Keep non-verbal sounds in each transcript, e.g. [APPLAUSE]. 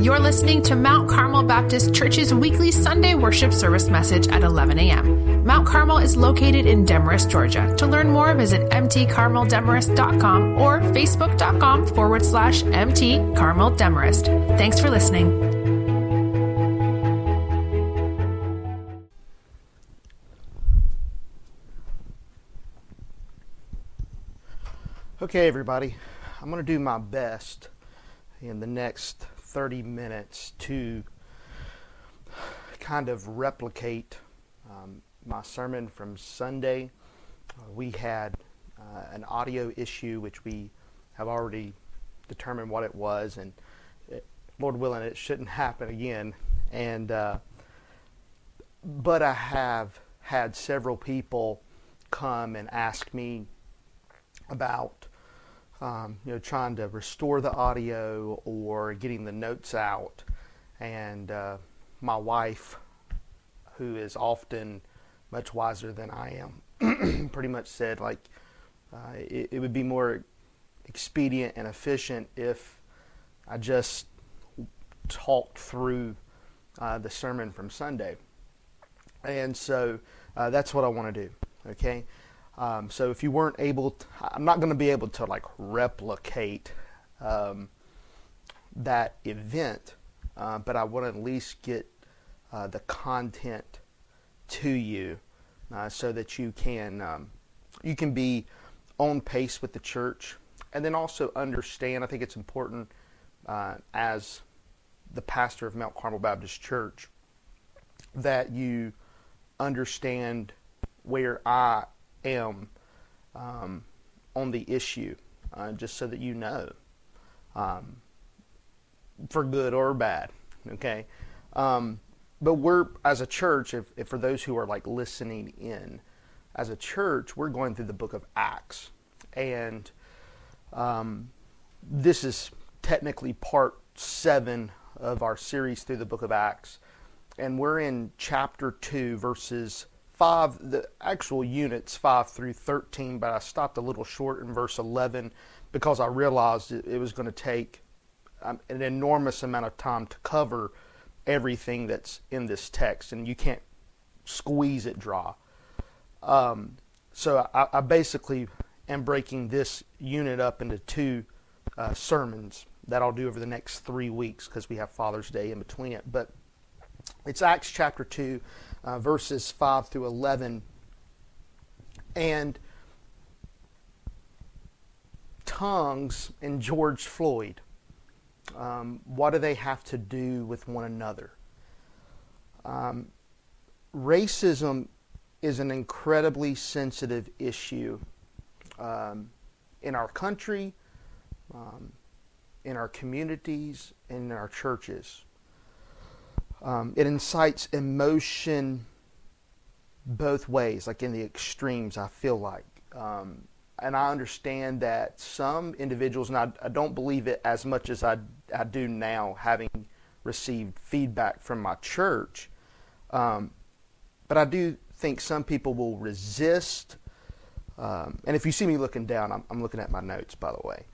You're listening to Mount Carmel Baptist Church's weekly Sunday worship service message at 11 a.m. Mount Carmel is located in Demorest, Georgia. To learn more, visit mtcarmeldemorest.com or facebook.com forward slash mtcarmeldemorest. Thanks for listening. Okay, everybody, I'm going to do my best in the next 30 minutes to kind of replicate um, my sermon from Sunday. Uh, we had uh, an audio issue which we have already determined what it was, and it, Lord willing, it shouldn't [LAUGHS] happen again. And uh, but I have had several people come and ask me about um, you know, trying to restore the audio or getting the notes out. And uh, my wife, who is often much wiser than I am, [CLEARS THROAT] pretty much said like uh, it, it, would be more expedient and efficient if I just talked through uh, the sermon from Sunday. And so uh, that's what I want to do. Okay. Um, so if you weren't able, to, I'm not going to be able to like replicate um, that event, uh, but I want to at least get uh, the content to you uh, so that you can um, you can be on pace with the church, and then also understand. I think it's important uh, as the pastor of Mount Carmel Baptist Church that you understand where I am um, on the issue, uh, just so that you know, um, for good or bad. Okay, um, but we're as a church, if, if, for those who are like listening in, as a church, we're going through the book of Acts, and um, this is technically part seven of our series through the book of Acts, and we're in chapter two, verses 5, the actual units 5 through 13, but I stopped a little short in verse 11 because I realized it, it was going to take um, an enormous amount of time to cover everything that's in this text, and you can't squeeze it dry. Um, so I, I, basically am breaking this unit up into two uh, sermons that I'll do over the next three weeks because we have Father's Day in between it. But it's Acts chapter 2 uh, verses 5 through 11. And tongues and George Floyd, um, what do they have to do with one another? Um, racism is an incredibly sensitive issue um, in our country, um, in our communities, in our churches. Um, it incites emotion both ways, like in the extremes, I feel like. Um, and I understand that some individuals, and I, I, don't believe it as much as I, I do now, having received feedback from my church, um, but I do think some people will resist. Um, and if you see me looking down, I'm, I'm, looking at my notes, by the way.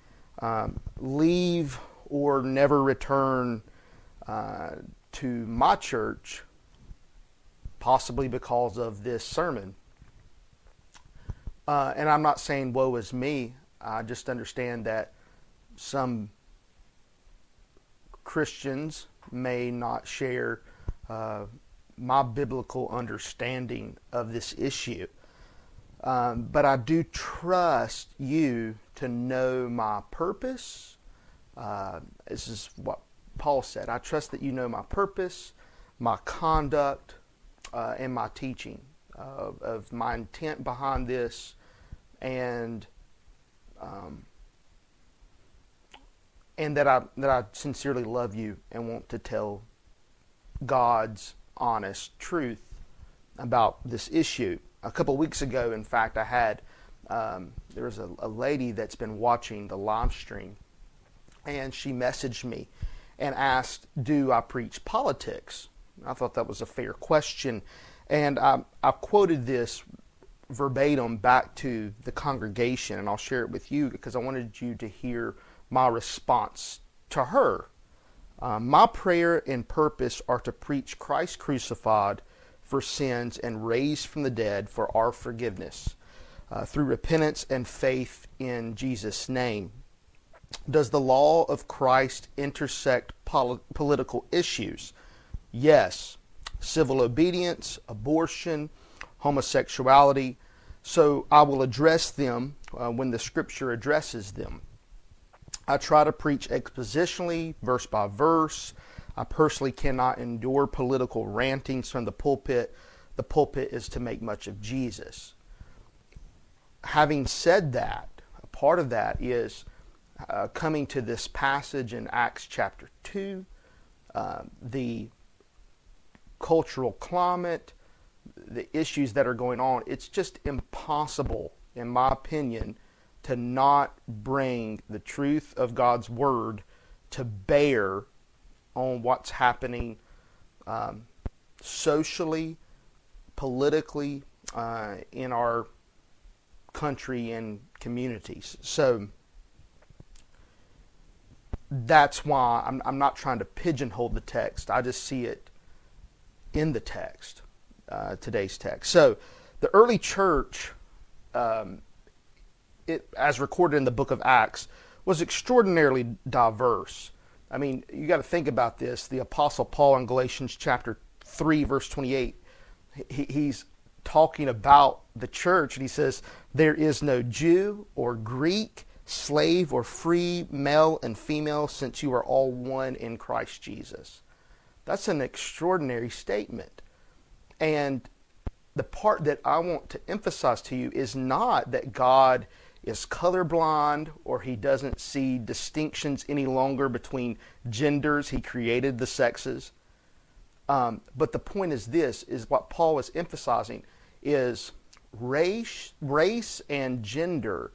Um, leave or never return uh, to my church, possibly because of this sermon. Uh, and I'm not saying woe is me. I just understand that some Christians may not share uh, my biblical understanding of this issue. Um, but I do trust you to know my purpose. Uh, this is what Paul said, I trust that you know my purpose, my conduct, uh, and my teaching, of my intent behind this, and um, and that I that I sincerely love you and want to tell God's honest truth about this issue. A couple weeks ago, in fact, I had um, there was a, a lady that's been watching the live stream, and she messaged me and asked, Do I preach politics? I thought that was a fair question. And I, I quoted this verbatim back to the congregation, and I'll share it with you because I wanted you to hear my response to her. Uh, my prayer and purpose are to preach Christ crucified for sins and raised from the dead for our forgiveness uh, through repentance and faith in Jesus' name. Does the law of Christ intersect pol- political issues? Yes. Civil obedience, abortion, homosexuality. So I will address them uh, when the scripture addresses them. I try to preach expositionally, verse by verse. I personally cannot endure political rantings from the pulpit. The pulpit is to make much of Jesus. Having said that, a part of that is uh, coming to this passage in Acts chapter 2, uh, the cultural climate, the issues that are going on. It's just impossible, in my opinion, to not bring the truth of God's Word to bear on what's happening um, socially, politically, uh, in our country and communities. So that's why I'm, I'm not trying to pigeonhole the text. I just see it in the text, uh, today's text. So the early church, um, it, as recorded in the book of Acts, was extraordinarily diverse. I mean, you got to think about this. The Apostle Paul in Galatians chapter 3, verse 28, he, he's talking about the church, and he says, There is no Jew or Greek, slave or free, male and female, since you are all one in Christ Jesus. That's an extraordinary statement. And the part that I want to emphasize to you is not that God is colorblind or he doesn't see distinctions any longer between genders. He created the sexes. Um, but the point is this is what Paul is emphasizing is race, race and gender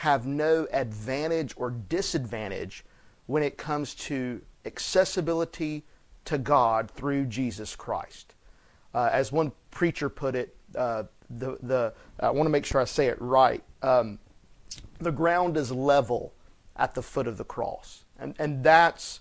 have no advantage or disadvantage when it comes to accessibility to God through Jesus Christ. Uh, as one preacher put it, uh, the, the, I want to make sure I say it right. Um, the ground is level at the foot of the cross. And, and that's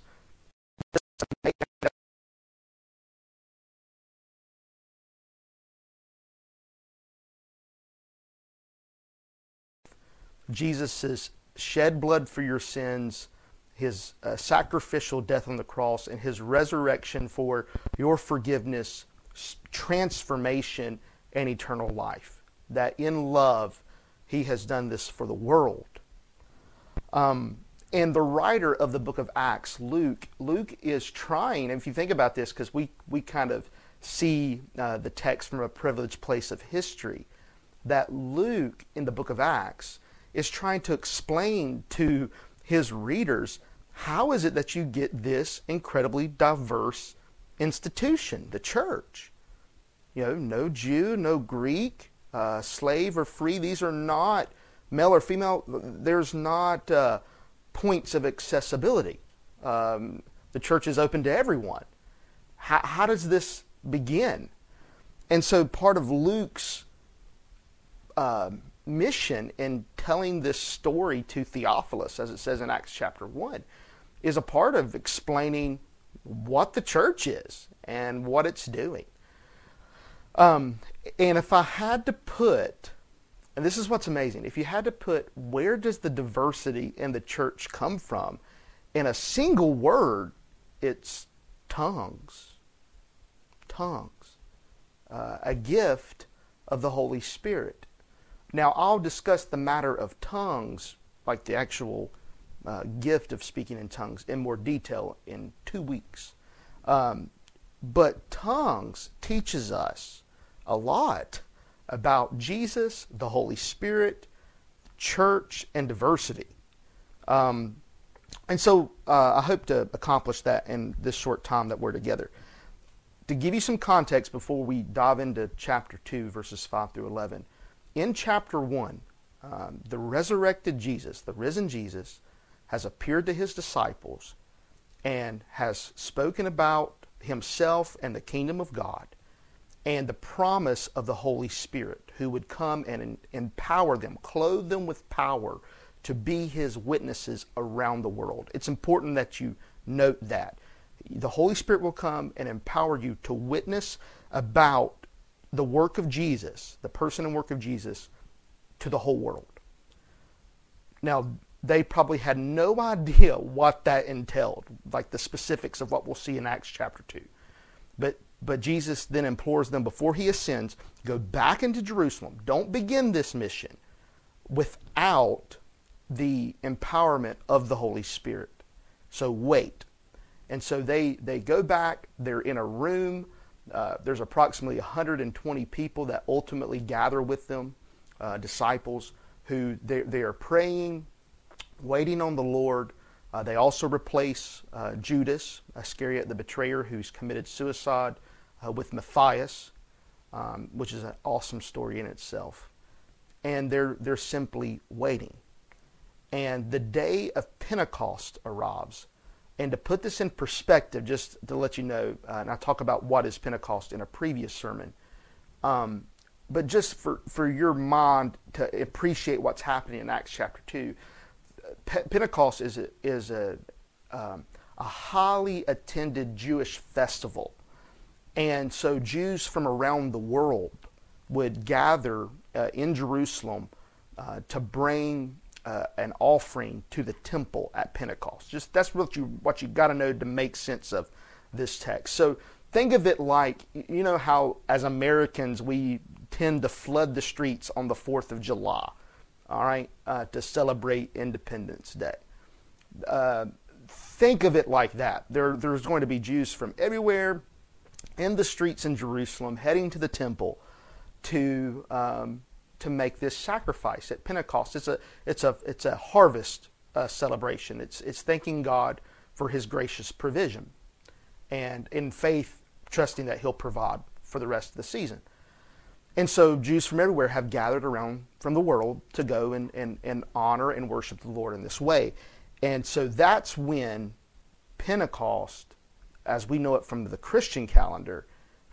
Jesus' shed blood for your sins, his uh, sacrificial death on the cross, and his resurrection for your forgiveness, transformation, and eternal life. That in love, he has done this for the world. Um, and the writer of the book of Acts, Luke, Luke is trying, if you think about this, because we, we kind of see uh, the text from a privileged place of history, that Luke in the book of Acts is trying to explain to his readers how is it that you get this incredibly diverse institution, the church? You know, no Jew, no Greek, uh, slave or free. These are not male or female. There's not uh, points of accessibility. Um, the church is open to everyone. How, how does this begin? And so part of Luke's um, mission in telling this story to Theophilus, as it says in Acts chapter 1, is a part of explaining what the church is and what it's doing. Um, and if I had to put, and this is what's amazing, if you had to put where does the diversity in the church come from, in a single word, it's tongues. Tongues. Uh, a gift of the Holy Spirit. Now, I'll discuss the matter of tongues, like the actual uh, gift of speaking in tongues, in more detail in two weeks. Um, but tongues teaches us a lot about Jesus, the Holy Spirit, church, and diversity. Um, and so uh, I hope to accomplish that in this short time that we're together. To give you some context before we dive into chapter 2, verses 5 through 11 in chapter 1, um, the resurrected Jesus, the risen Jesus, has appeared to his disciples and has spoken about himself and the kingdom of God and the promise of the Holy Spirit who would come and empower them, clothe them with power to be his witnesses around the world. It's important that you note that. The Holy Spirit will come and empower you to witness about the work of Jesus, the person and work of Jesus, to the whole world. Now, they probably had no [LAUGHS] idea what that entailed, like the specifics of what we'll see in Acts chapter 2. But, but Jesus then implores them before he ascends go back into Jerusalem. Don't begin this mission without the empowerment of the Holy Spirit. So wait. And so they, they go back, they're in a room. Uh, there's approximately 120 people that ultimately gather with them, uh, disciples, who they, they are praying, waiting on the Lord. Uh, they also replace uh, Judas Iscariot, the betrayer, who's committed suicide, uh, with Matthias, um, which is an awesome story in itself. And they're, they're simply waiting. And the day of Pentecost arrives. And to put this in perspective, just to let you know, uh, and I talk about what is Pentecost in a previous sermon, um, but just for, for your mind to appreciate what's happening in Acts chapter 2, Pentecost is a, is a, um, a highly attended Jewish festival. And so Jews from around the world would gather uh, in Jerusalem uh, to bring uh, an offering to the temple at Pentecost. Just that's what you what you got to know to make sense of this text. So think of it like you know how as Americans we tend to flood the streets on the Fourth of July all right, uh, to celebrate Independence Day. Uh, think of it like that. There, there's going to be Jews from everywhere in the streets in Jerusalem heading to the temple to, um, to make this sacrifice at Pentecost. It's a, it's a, it's a harvest uh, celebration. It's, it's thanking God for his gracious provision and in faith, trusting that he'll provide for the rest of the season. And so Jews from everywhere have gathered around from the world to go and, and, and honor and worship the Lord in this way. And so that's when Pentecost, as we know it from the Christian calendar,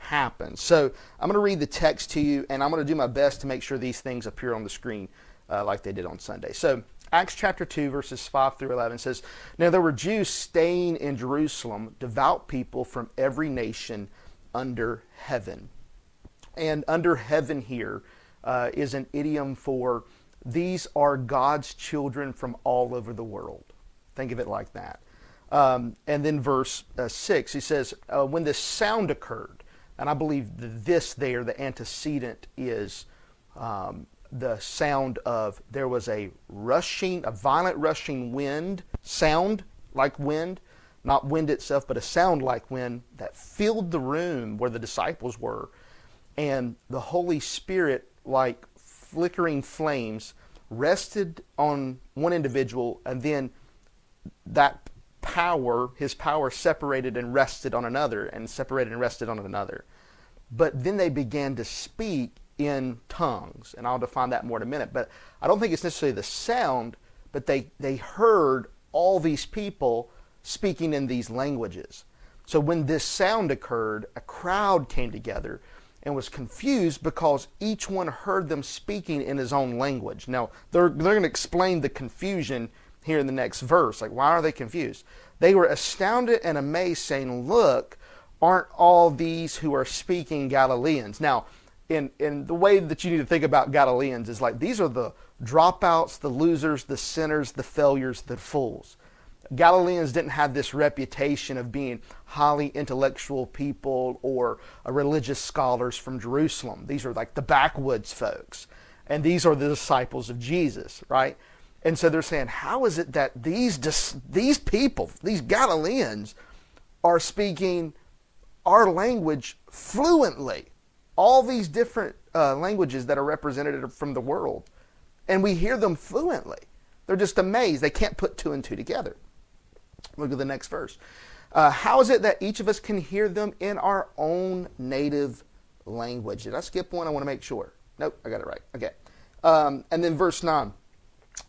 happens. So I'm going to read the text to you, and I'm going to do my best to make sure these things appear on the screen uh, like they did on Sunday. So Acts chapter 2, verses 5 through 11 says, Now there were Jews staying in Jerusalem, devout people from every nation under heaven. And under heaven here uh, is an idiom for these are God's children from all over the world. Think of it like that. Um, and then verse uh, 6, he says, uh, When this sound occurred, and I believe this there, the antecedent, is um, the sound of there was a rushing, a violent rushing wind, sound like wind, not wind itself, but a sound like wind that filled the room where the disciples were. And the Holy Spirit, like flickering flames, rested on one individual, and then that power, his power, separated and rested on another, and separated and rested on another. But then they began to speak in tongues, and I'll define that more in a minute. But I don't think it's necessarily the sound, but they, they heard all these people speaking in these languages. So when this sound occurred, a crowd came together and was confused because each one heard them speaking in his own language. Now, they're, they're going to explain the confusion here in the next verse. Like, why are they confused? They were astounded and amazed, saying, Look, aren't all these who are speaking Galileans? Now, in, in the way that you need to think about Galileans is like these are the dropouts, the losers, the sinners, the failures, the fools. Galileans didn't have this reputation of being highly intellectual people or uh, religious scholars from Jerusalem. These are like the backwoods folks. And these are the disciples of Jesus, right? And so they're saying, how is it that these, these people, these Galileans, are speaking our language fluently? All these different uh, languages that are represented from the world. And we hear them fluently. They're just amazed. They can't put two and two together. Look at the next verse. Uh, how is it that each of us can hear them in our own native language? Did I skip one? I want to make sure. Nope, I got it right. Okay. Um, and then verse 9.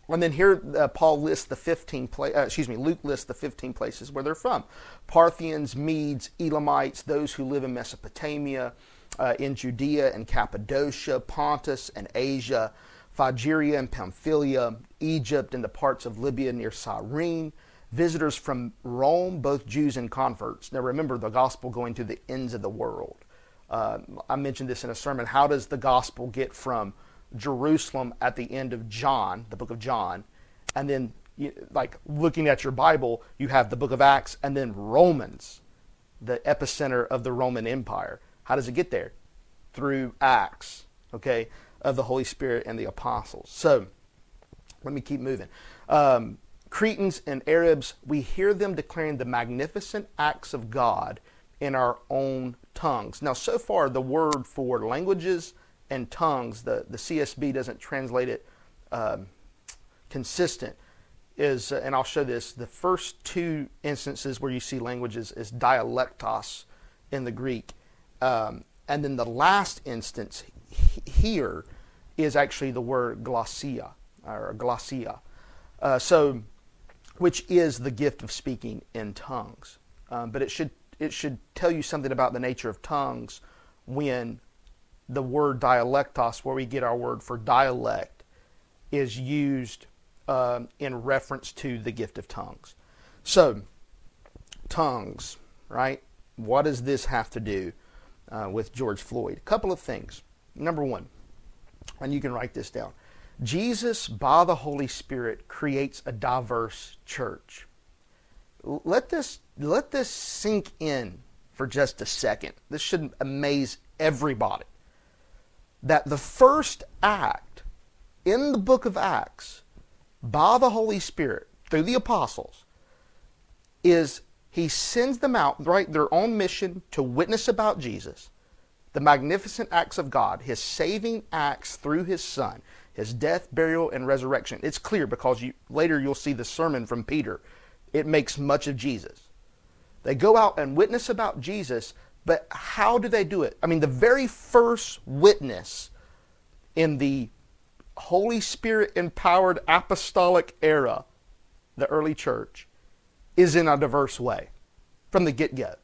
And then here uh, Paul lists the 15 pla- uh, excuse me, Luke lists the 15 places where they're from. Parthians, Medes, Elamites, those who live in Mesopotamia, uh, in Judea and Cappadocia, Pontus and Asia, Phrygia and Pamphylia, Egypt and the parts of Libya near Cyrene, visitors from Rome, both Jews and converts. Now remember, the gospel going to the ends of the world. Uh, I mentioned this in a sermon. How does the gospel get from Jerusalem at the end of John, the book of John, and then like looking at your Bible, you have the book of Acts and then Romans, the epicenter of the Roman Empire. How does it get there? Through Acts, okay, of the Holy Spirit and the apostles. So, let me keep moving. Um, Cretans and Arabs, we hear them declaring the magnificent acts of God in our own tongues. Now, so far, the word for languages and tongues, the, the CSB doesn't translate it um, consistent, is, uh, and I'll show this, the first two instances where you see languages is dialectos in the Greek. Um, and then the last instance here is actually the word glossia, or glossia. Uh, so, which is the gift of speaking in tongues. Um, but it should it should tell you something about the nature of tongues when the word dialectos, where we get our word for dialect, is used um, in reference to the gift of tongues. So, tongues, right? What does this have to do uh, with George Floyd? A couple of things. Number one, and you can write this down Jesus, by the Holy Spirit, creates a diverse church. Let this, let this sink in for just a second. This should amaze everybody. That the first act in the book of Acts by the Holy Spirit through the apostles is he sends them out, right, their own mission to witness about Jesus, the magnificent acts of God, his saving acts through his son, his death, burial, and resurrection. It's clear because you, later you'll see the sermon from Peter. It makes much of Jesus. They go out and witness about Jesus, but how do they do it? I mean, the very first witness in the Holy Spirit empowered apostolic era, the early church, is in a diverse way from the get go.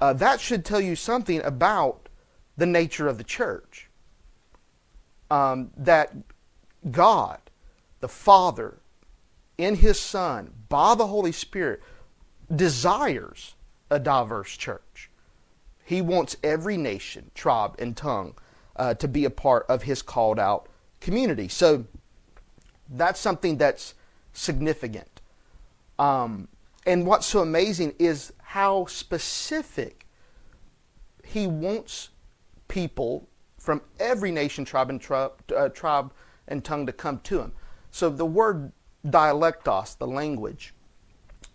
Uh, that should tell you something about the nature of the church. Um, that God, the Father, in His Son, by the Holy Spirit, desires a diverse church. He wants every nation, tribe, and tongue uh, to be a part of His called out community. So that's something that's significant. Um, and what's so amazing is how specific he wants people from every nation, tribe, and tribe, uh, tribe and tongue to come to him. So the word dialectos, the language,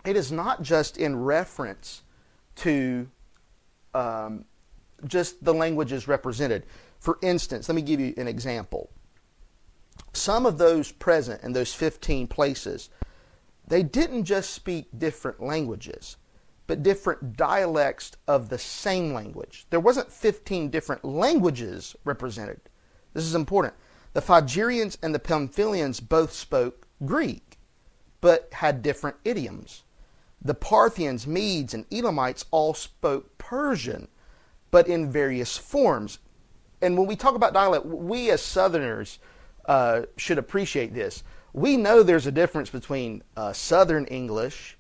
it is not just in reference to um, just the languages represented. For instance, let me give you an example some of those present in those 15 places, they didn't just speak different languages, but different dialects of the same language. There wasn't 15 different languages represented. This is important. The Phrygians and the Pamphylians both spoke Greek, but had different idioms. The Parthians, Medes, and Elamites all spoke Persian, but in various forms. And when we talk about dialect, we as Southerners, uh, should appreciate this. We know there's a difference between uh, Southern English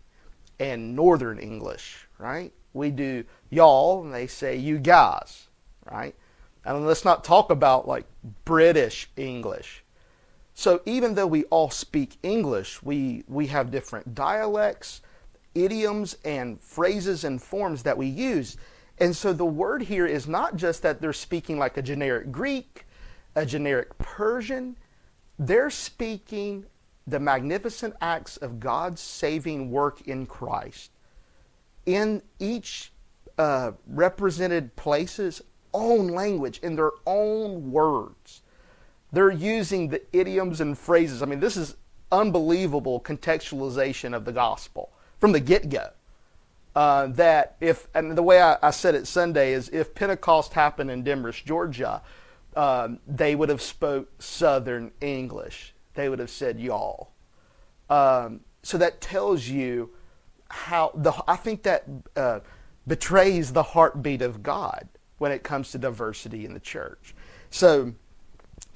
and Northern English, right? We do y'all, and they say you guys, right? And let's not talk about like British English. So even though we all speak English, we, we have different dialects, idioms, and phrases and forms that we use. And so the word here is not just that they're speaking like a generic Greek a generic Persian. They're speaking the magnificent acts of God's saving work in Christ in each uh, represented place's own language, in their own words. They're using the idioms and phrases. I mean, this is unbelievable contextualization of the gospel from the get go. Uh, that if, and the way I, I said it Sunday is if Pentecost happened in Demorest, Georgia, um, they would have spoke Southern English. They would have said y'all. Um, so that tells you how the. I think that uh, betrays the heartbeat of God when it comes to diversity in the church. So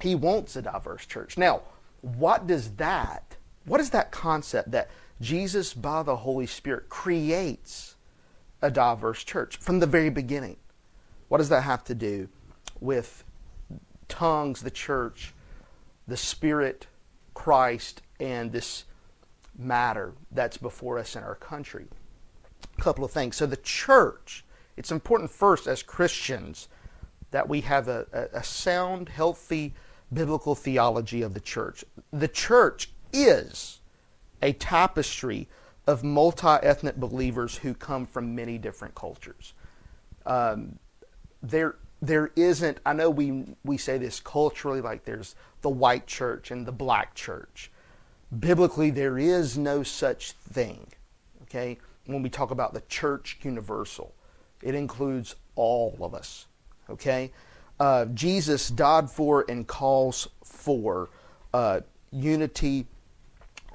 He wants a diverse church. Now, what does that? What is that concept that Jesus, by the Holy Spirit, creates a diverse church from the very beginning. What does that have to do with tongues, the church, the Spirit, Christ, and this matter that's before us in our country? A couple of things. So, the church, it's important first as Christians that we have a, a, sound, healthy, biblical theology of the church. The church is a tapestry of multi ethnic believers who come from many different cultures. Um, there, there isn't, I know we, we say this culturally, like there's the white church and the black church. Biblically, there is no such thing. Okay? When we talk about the church universal, it includes all of us. Okay? Uh, Jesus died for and calls for uh, unity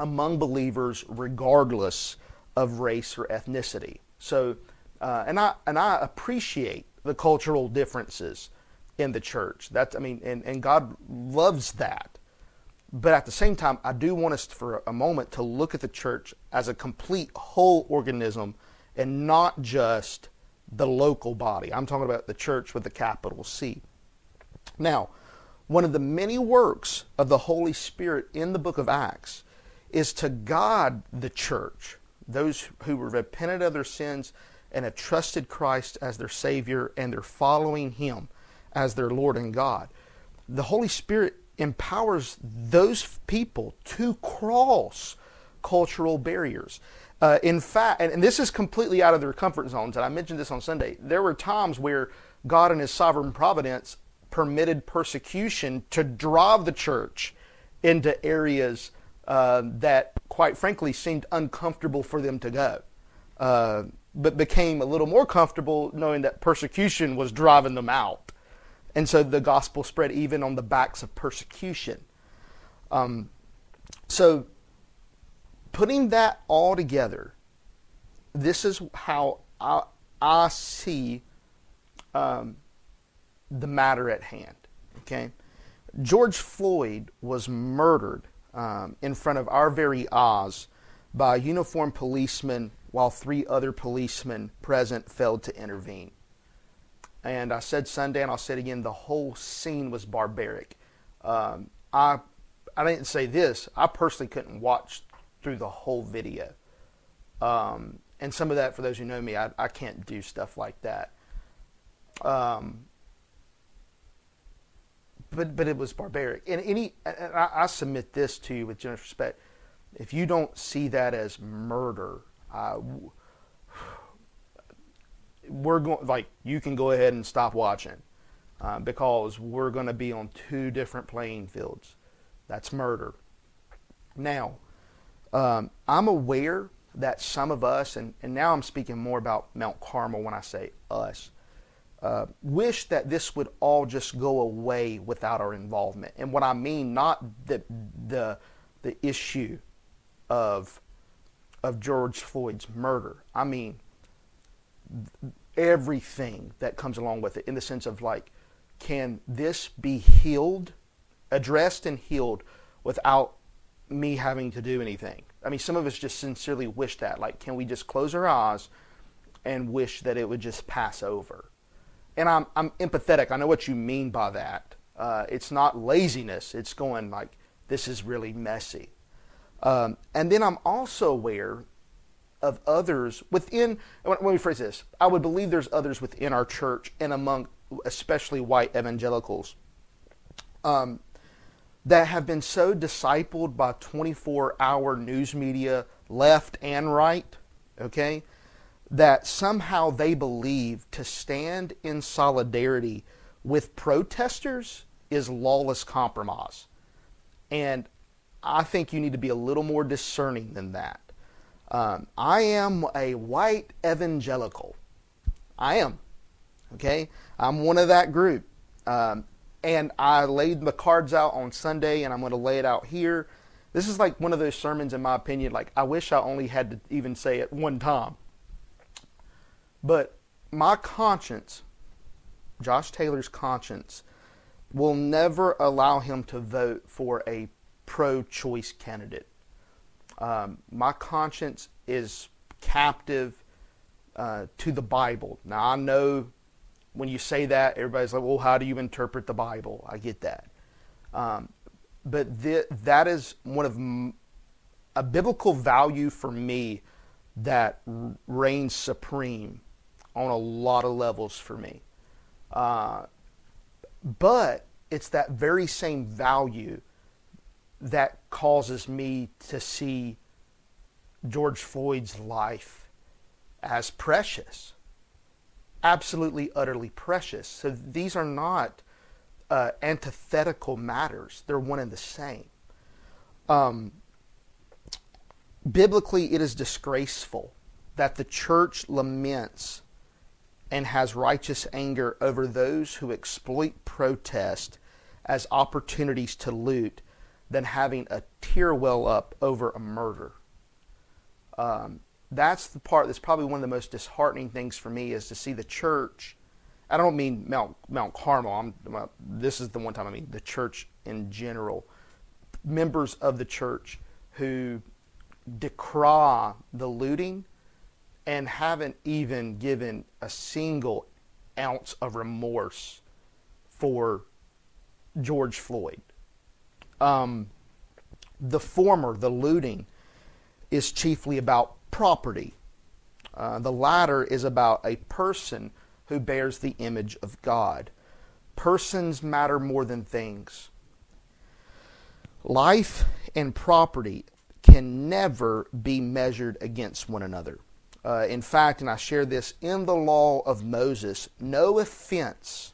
among believers regardless of race or ethnicity. So, uh, and I and I appreciate the cultural differences in the church. That's I mean, and, and God loves that. But at the same time, I do want us for a moment to look at the church as a complete whole organism and not just the local body. I'm talking about the church with the capital C. Now, one of the many works of the Holy Spirit in the book of Acts is to God the church, those who were repentant of their sins and have trusted Christ as their Savior and they're following Him as their Lord and God. The Holy Spirit empowers those people to cross cultural barriers. Uh, in fact, and, and, this is completely out of their comfort zones, and I mentioned this on Sunday. There were times where God, in His sovereign providence, permitted persecution to drive the church into areas uh, that, quite frankly, seemed uncomfortable for them to go, uh, but became a little more comfortable knowing that persecution was driving them out. And so the gospel spread even on the backs of persecution. Um, so, putting that all together, this is how I, I see um, the matter at hand. Okay, George Floyd was murdered um, in front of our very eyes by a uniformed policeman while three other policemen present failed to intervene. And I said Sunday, and I'll say it again, the whole scene was barbaric. Um, I, I didn't say this. I personally couldn't watch through the whole video. Um, and some of that, for those who know me, I, I can't do stuff like that. Um, but but it was barbaric. And any, and I, I, submit this to you with generous respect. If you don't see that as murder, uh, we're going like you can go ahead and stop watching uh, because we're going to be on two different playing fields. That's murder. Now, um, I'm aware that some of us, and, and now I'm speaking more about Mount Carmel when I say us uh, wish that this would all just go away without our involvement. And what I mean, not the the the issue of of George Floyd's murder. I mean everything that comes along with it, in the sense of like, can this be healed, addressed and healed, without me having to do anything? I mean, some of us just sincerely wish that. Like, can we just close our eyes and wish that it would just pass over? And I'm, I'm empathetic. I know what you mean by that. Uh, it's not laziness. It's going like, this is really messy. Um, and then I'm also aware of others within, let me phrase this. I would believe there's others within our church and among especially white evangelicals um, that have been so discipled by 24 hour news media, left and right, okay, that somehow they believe to stand in solidarity with protesters is lawless compromise. And I think you need to be a little more discerning than that. Um, I am a white evangelical. I am. Okay? I'm one of that group. Um, and I laid the cards out on Sunday, and I'm going to lay it out here. This is like one of those sermons, in my opinion, like I wish I only had to even say it one time. But my conscience, Josh Taylor's conscience, will never allow him to vote for a pro choice candidate. Um, my conscience is captive uh, to the Bible. Now, I know when you say that, everybody's like, well, how do you interpret the Bible? I get that. Um, but th- that is one of m- a biblical value for me that reigns supreme on a lot of levels for me. Uh, but it's that very same value that causes me to see George Floyd's life as precious. Absolutely, utterly precious. So these are not uh, antithetical matters, they're one and the same. Um, biblically, it is disgraceful that the church laments and has righteous anger over those who exploit protest as opportunities to loot than having a tear well up over a murder. Um, that's the part that's probably one of the most disheartening things for me is to see the church. I don't mean Mount Mount Carmel. I'm, this is the one time I mean the church in general. Members of the church who decry the looting and haven't even given a single ounce of remorse for George Floyd. Um, the former, the looting, is chiefly about property. Uh, the latter is about a person who bears the image of God. Persons matter more than things. Life and property can never be measured against one another. Uh, in fact, and I share this in the law of Moses, no offense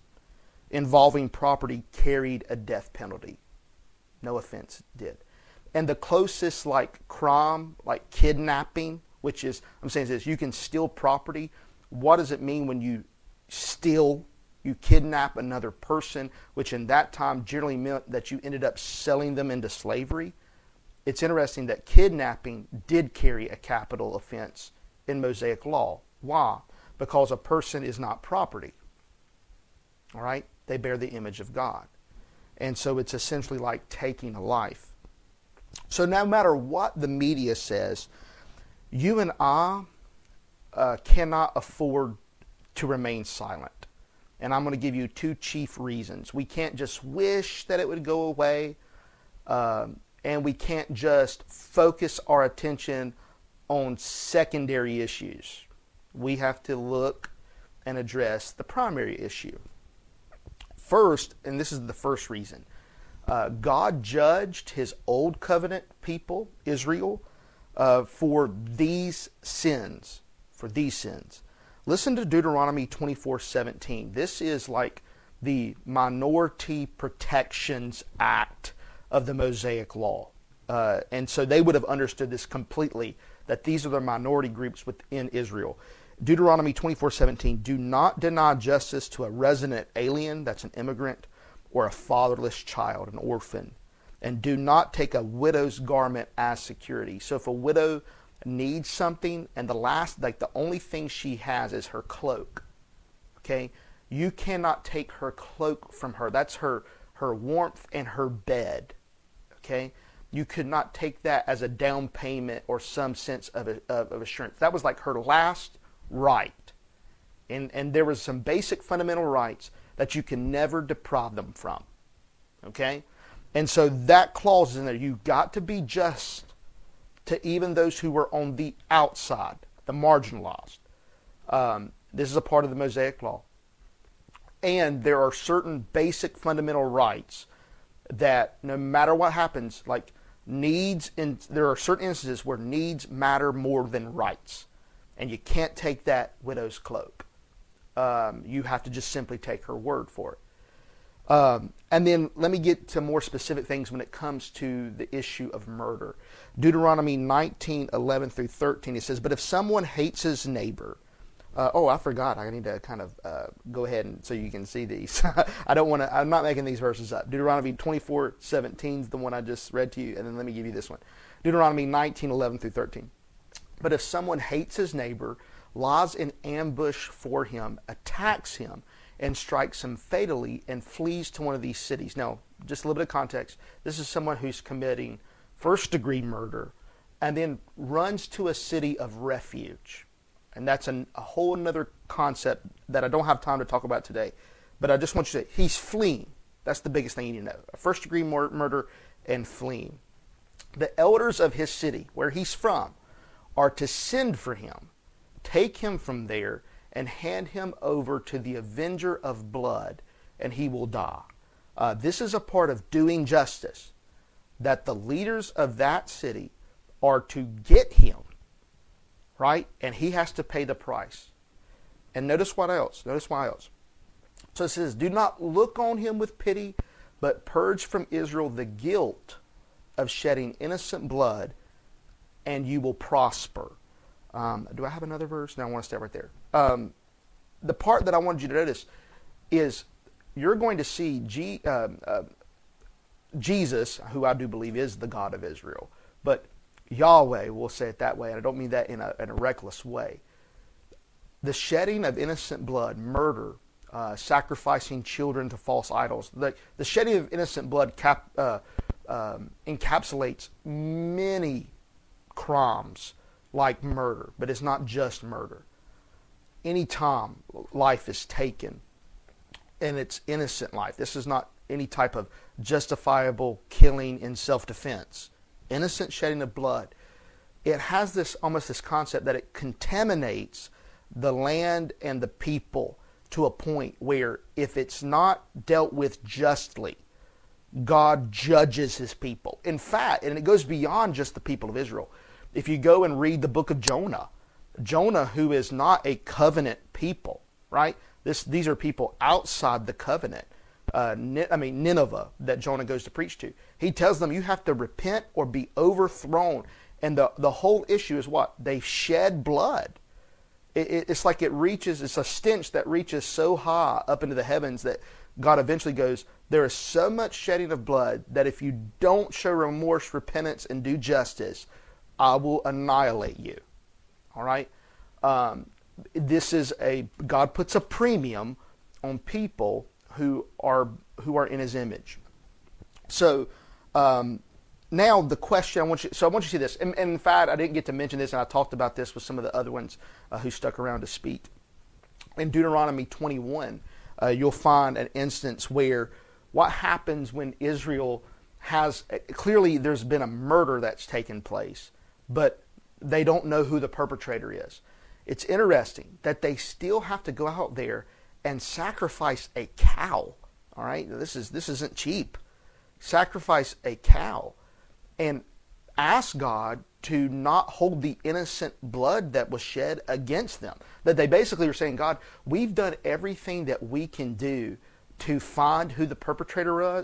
involving property carried a death penalty. No offense did. And the closest like crime, like kidnapping, which is I'm saying this, you can steal property. What does it mean when you steal, you kidnap another person, which in that time generally meant that you ended up selling them into slavery? It's interesting that kidnapping did carry a capital offense in Mosaic law. Why? Because a person is not property. All right? They bear the image of God. And so it's essentially like taking a life. So no matter what the media says, you and I uh, cannot afford to remain silent. And I'm going to give you two chief reasons. We can't just wish that it would go away, um, and we can't just focus our attention on secondary issues. We have to look and address the primary issue. First, and this is the first reason, uh, God judged his old covenant people, Israel, uh, for these sins. For these sins. Listen to Deuteronomy 24 17. This is like the Minority Protections Act of the Mosaic Law. Uh, and so they would have understood this completely that these are the minority groups within Israel. Deuteronomy 24:17 Do not deny justice to a resident alien, that's an immigrant, or a fatherless child, an orphan, and do not take a widow's garment as security. So if a widow needs something and the last like the only thing she has is her cloak, okay? You cannot take her cloak from her. That's her her warmth and her bed. Okay? You could not take that as a down payment or some sense of, of, of assurance. That was like her last right. And, and there was some basic fundamental rights that you can never deprive them from. Okay? And so that clause is in there. You've got to be just to even those who were on the outside, the marginalized. Um, this is a part of the Mosaic Law. And there are certain basic fundamental rights that no matter what happens, like needs, and there are certain instances where needs matter more than rights and you can't take that widow's cloak. Um, you have to just simply take her word for it. Um, and then let me get to more specific things when it comes to the issue of murder. Deuteronomy 19, 11 through 13, it says, But if someone hates his neighbor, uh, oh, I forgot. I need to kind of uh, go ahead and so you can see these. [LAUGHS] I don't want to. I'm not making these verses up. Deuteronomy 24, 17 is the one I just read to you, and then let me give you this one. Deuteronomy 19, 11 through 13. But if someone hates his neighbor, lies in ambush for him, attacks him, and strikes him fatally, and flees to one of these cities. Now, just a little bit of context. This is someone who's committing first degree murder, and then runs to a city of refuge. And that's an, a whole other concept that I don't have time to talk about today. But I just want you to say he's fleeing. That's the biggest thing you need to know. A first degree murder and fleeing. The elders of his city, where he's from, are to send for him, take him from there, and hand him over to the avenger of blood, and he will die. Uh, this is a part of doing justice that the leaders of that city are to get him, right? And he has to pay the price. And notice what else? Notice why else. So it says, Do not look on him with pity, but purge from Israel the guilt of shedding innocent blood, and you will prosper. Um, do I have another verse? No, I want to stay right there. Um, the part that I wanted you to notice is you're going to see G, uh, uh, Jesus, who I do believe is the God of Israel, but Yahweh, we'll say it that way, and I don't mean that in a, in a reckless way. The shedding of innocent blood, murder, uh, sacrificing children to false idols, the, the shedding of innocent blood cap, uh, um, encapsulates many crimes like murder, but it's not just murder. Any time life is taken, and it's innocent life, this is not any type of justifiable killing in self defense innocent shedding of blood, it has this almost this concept that it contaminates the land and the people to a point where if it's not dealt with justly, God judges his people. In fact, and it goes beyond just the people of Israel. If you go and read the book of Jonah, Jonah, who is not a covenant people, right? This, these are people outside the covenant uh, I mean Nineveh that Jonah goes to preach to. He tells them you have to repent or be overthrown. And the, the whole issue is what? They shed blood. It, it, it's like it reaches, it's a stench that reaches so high up into the heavens that God eventually goes, There is so much shedding of blood that if you don't show remorse, repentance, and do justice, I will annihilate you. All right? Um, this is a, God puts a premium on people who are who are in His image. So um, now the question I want you. So I want you to see this. And, and, in fact, I didn't get to mention this, and I talked about this with some of the other ones uh, who stuck around to speak. In Deuteronomy 21, uh, you'll find an instance where what happens when Israel has clearly there's been a murder that's taken place, but they don't know who the perpetrator is. It's interesting that they still have to go out there and sacrifice a cow. All right, this is this isn't cheap. Sacrifice a cow and ask God to not hold the innocent blood that was shed against them. That they basically were saying, God, we've done everything that we can do to find who the perpetrator uh,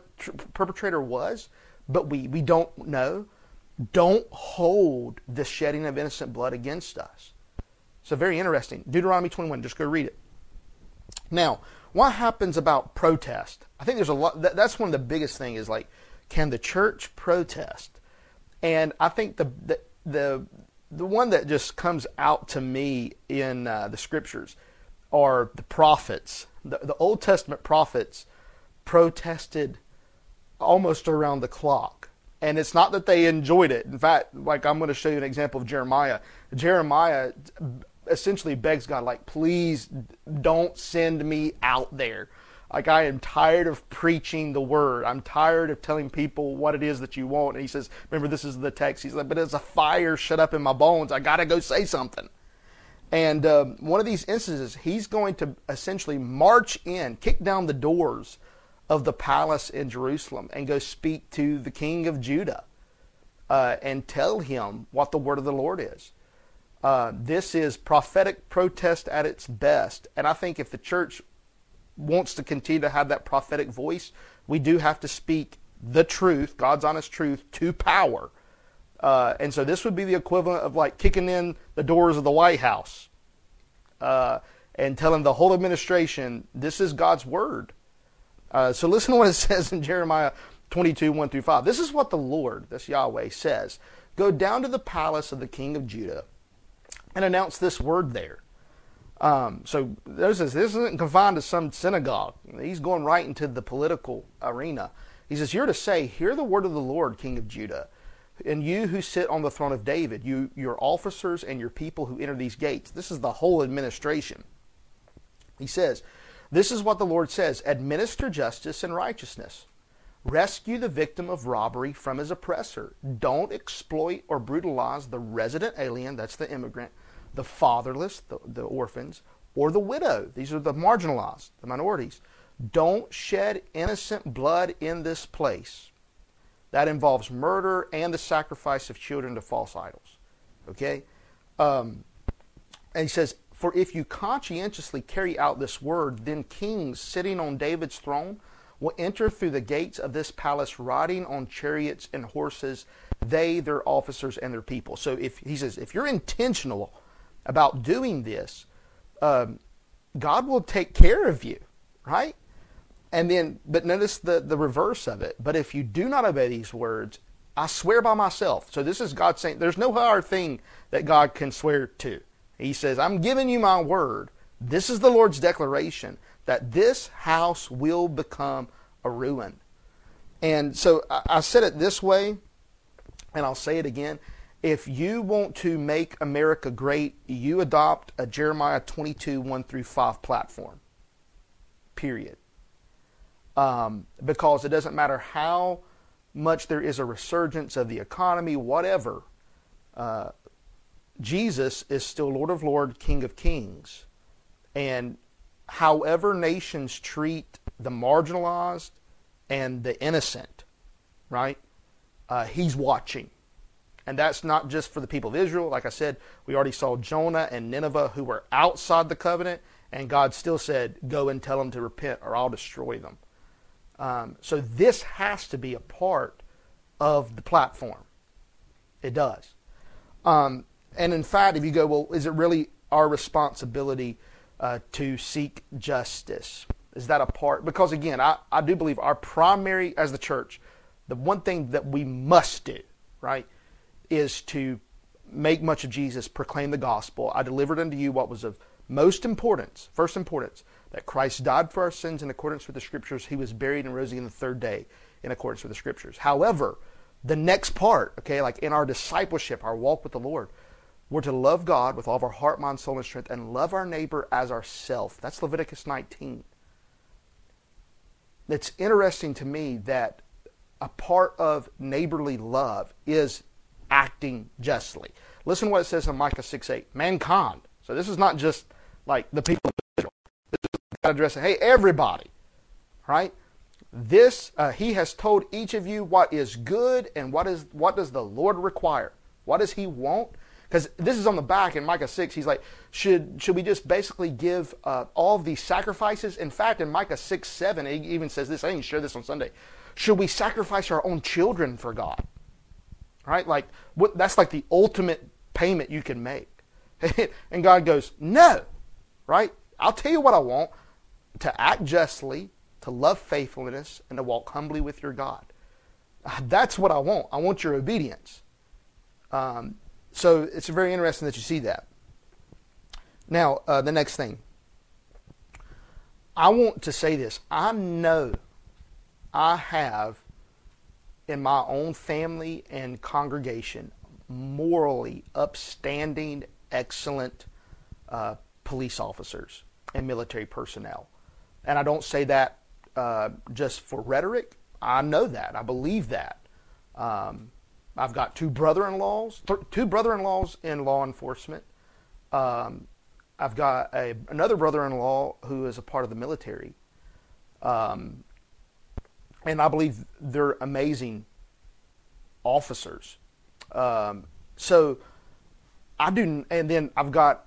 perpetrator was, but we, we don't know. Don't hold the shedding of innocent blood against us. So very interesting. Deuteronomy 21, just go read it. Now, what happens about protest? I think there's a lot. That, that's one of the biggest things is like, can the church protest? And I think the the the, the one that just comes out to me in uh, the scriptures are the prophets. The, the Old Testament prophets protested almost around the clock. And it's not that they enjoyed it. In fact, like I'm going to show you an example of Jeremiah. Jeremiah essentially begs God, like, please don't send me out there. Like, I am tired of preaching the word. I'm tired of telling people what it is that you want. And he says, remember, this is the text. He's like, but it's a fire shut up in my bones. I got to go say something. And um, one of these instances, he's going to essentially march in, kick down the doors of the palace in Jerusalem, and go speak to the king of Judah uh, and tell him what the word of the Lord is. Uh, this is prophetic protest at its best. And I think if the church wants to continue to have that prophetic voice, we do have to speak the truth, God's honest truth, to power. Uh, and so this would be the equivalent of like kicking in the doors of the White House uh, and telling the whole administration, this is God's word. Uh, so listen to what it [LAUGHS] says in Jeremiah 22, 1 through 5. This is what the Lord, this Yahweh, says Go down to the palace of the king of Judah and announce this word there. Um, so this, is, this isn't confined to some synagogue. He's going right into the political arena. He says, You're to say, Hear the word of the Lord, King of Judah. and you who sit on the throne of David, you your officers and your people who enter these gates. This is the whole administration. He says, This is what the Lord says administer justice and righteousness. Rescue the victim of robbery from his oppressor. Don't exploit or brutalize the resident alien, that's the immigrant, the fatherless, the, the orphans, or the widow. These are the marginalized, the minorities. Don't shed innocent blood in this place. That involves murder and the sacrifice of children to false idols. Okay? Um, and he says, For if you conscientiously carry out this word, then kings sitting on David's throne will enter through the gates of this palace riding on chariots and horses, they, their officers, and their people. So if he says, if you're intentional about doing this, um, God will take care of you, right? And then, but notice the, the reverse of it. But if you do not obey these words, I swear by myself. So this is God saying, there's no higher thing that God can swear to. He says, I'm giving you my word. This is the Lord's declaration that this house will become a ruin. And so I, I said it this way, and I'll say it again. If you want to make America great, you adopt a Jeremiah 22, 1 through 5 platform. Period. Um, because it doesn't matter how much there is a resurgence of the economy, whatever, uh, Jesus is still Lord of Lords, King of Kings. And however nations treat the marginalized and the innocent, right? Uh, he's watching. And that's not just for the people of Israel. Like I said, we already saw Jonah and Nineveh who were outside the covenant, and God still said, Go and tell them to repent or I'll destroy them. Um, so this has to be a part of the platform. It does. Um, and in fact, if you go, well, is it really our responsibility uh, to seek justice? Is that a part? Because again, I, I do believe our primary, as the church, the one thing that we must do, right, is to make much of Jesus, proclaim the gospel. I delivered unto you what was of most importance, first importance, that Christ died for our sins in accordance with the scriptures. He was buried and rose again the third day in accordance with the scriptures. However, the next part, okay, like in our discipleship, our walk with the Lord, we're to love God with all of our heart, mind, soul, and strength, and love our neighbor as ourself. That's Leviticus 19. It's interesting to me that a part of neighborly love is acting justly. Listen what it says in Micah 6 8. Mankind. So this is not just like the people of Israel. This is addressing, hey, everybody. Right? This, uh, he has told each of you what is good and what is what does the Lord require. What does he want? Because this is on the back in Micah 6. He's like, should, should we just basically give uh, all these sacrifices? In fact, in Micah 6 7, he even says this. I didn't share this on Sunday. Should we sacrifice our own children for God? Right? Like, what, that's like the ultimate payment you can make. [LAUGHS] and God goes, no. Right? I'll tell you what I want to act justly, to love faithfulness, and to walk humbly with your God. That's what I want. I want your obedience. Um, so it's very interesting that you see that. Now, uh, the next thing. I want to say this. I know I have in my own family and congregation morally upstanding, excellent uh, police officers and military personnel. And I don't say that uh, just for rhetoric. I know that. I believe that. Um, I've got two brother-in-laws, th- two brother-in-laws in law enforcement. Um, I've got a, another brother-in-law who is a part of the military, um, and I believe they're amazing officers. Um, so I do, and then I've got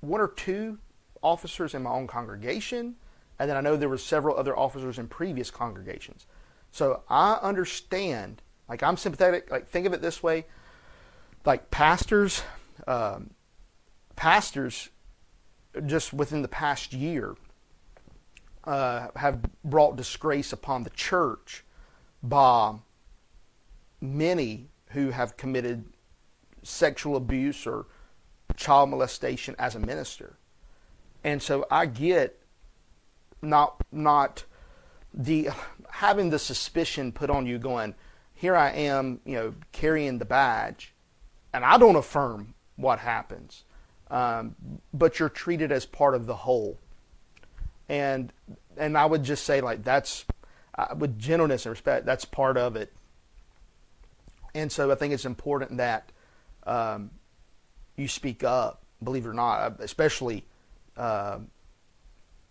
one or two officers in my own congregation, and then I know there were several other officers in previous congregations. So I understand like I'm sympathetic. Like think of it this way: like pastors, um, pastors, just within the past year, uh, have brought disgrace upon the church by many who have committed sexual abuse or child molestation as a minister. And so I get not not the having the suspicion put on you going here I am, you know, carrying the badge, and I don't affirm what happens, um, but you're treated as part of the whole. And and I would just say like that's uh, with gentleness and respect, that's part of it. And so I think it's important that um, you speak up, believe it or not, uh, especially. Uh,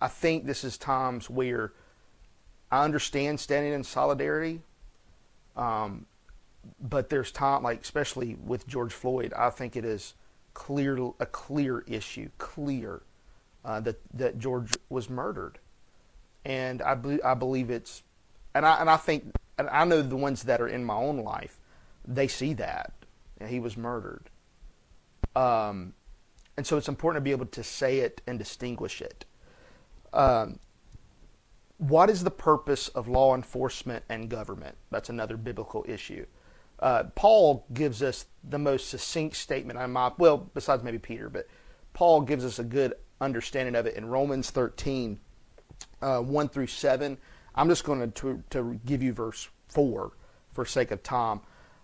I think this is times where I understand standing in solidarity, um, but there's time, like especially with George Floyd, I think it is clear a clear issue, clear uh, that that George was murdered, and I I believe it's, and I and I think and I know the ones that are in my own life, they see that he was murdered, um, and so it's important to be able to say it and distinguish it. Um, what is the purpose of law enforcement and government? That's another biblical issue. Uh, Paul gives us the most succinct statement. I'm well, besides maybe Peter, but Paul gives us a good understanding of it in Romans 13, uh, 1 through 7. I'm just going to, to give you verse 4 for sake of time.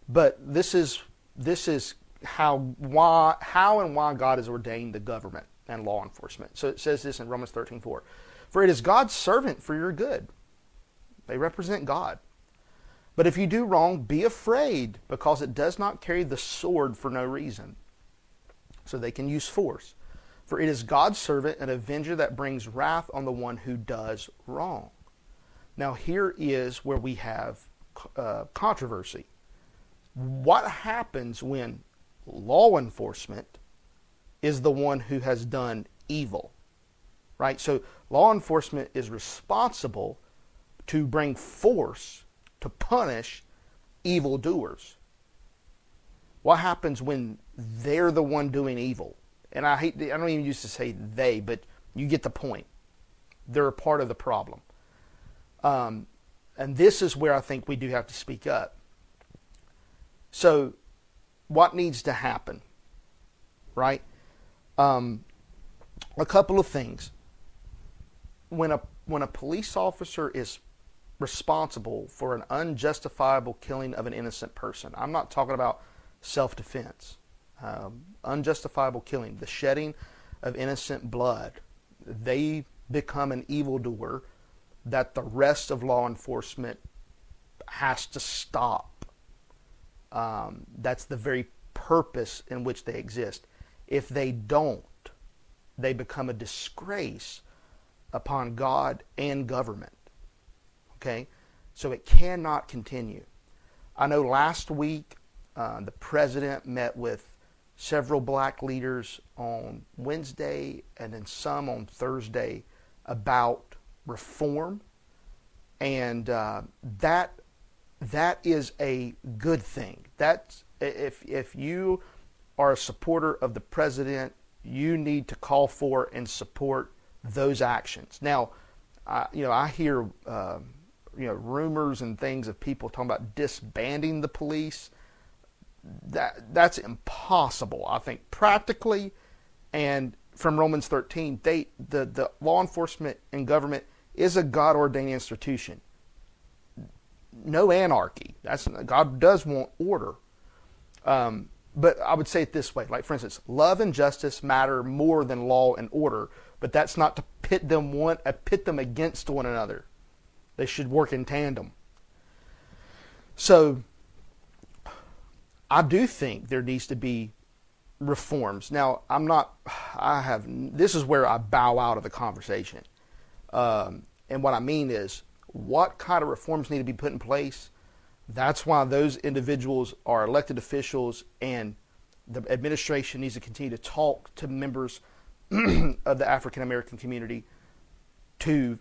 But this is this is how why how and why God has ordained the government and law enforcement. So it says this in Romans 13, 4. For it is God's servant for your good. They represent God. But if you do wrong, be afraid, because it does not carry the sword for no reason. So they can use force. For it is God's servant, an avenger that brings wrath on the one who does wrong. Now, here is where we have uh, controversy. What happens when law enforcement is the one who has done evil? Right? So law enforcement is responsible to bring force to punish evildoers. What happens when they're the one doing evil? And I hate the, I don't even used to say they, but you get the point. They're a part of the problem. Um, and this is where I think we do have to speak up. So, what needs to happen? Right? Um, a couple of things when a when a police officer is responsible for an unjustifiable killing of an innocent person, I'm not talking about self-defense. Um, unjustifiable killing, the shedding of innocent blood, they become an evildoer that the rest of law enforcement has to stop. Um, that's the very purpose in which they exist. If they don't, they become a disgrace upon God and government. Okay? So it cannot continue. I know last week uh, the president met with several black leaders on Wednesday and then some on Thursday about reform. And uh, that that is a good thing. That's if if you are a supporter of the president, you need to call for and support those actions. Now, I, you know, I hear uh, you know rumors and things of people talking about disbanding the police. That that's impossible. I think practically, and from Romans 13, they the the law enforcement and government is a God ordained institution. No anarchy. That's God does want order. Um, but I would say it this way: like for instance, love and justice matter more than law and order but that's not to pit them one uh, pit them against one another. They should work in tandem. So I do think there needs to be reforms. Now, I'm not, I have, this is where I bow out of the conversation. Um, and what I mean is, what kind of reforms need to be put in place? That's why those individuals are elected officials, and the administration needs to continue to talk to members [CLEARS THROAT] of the African American community to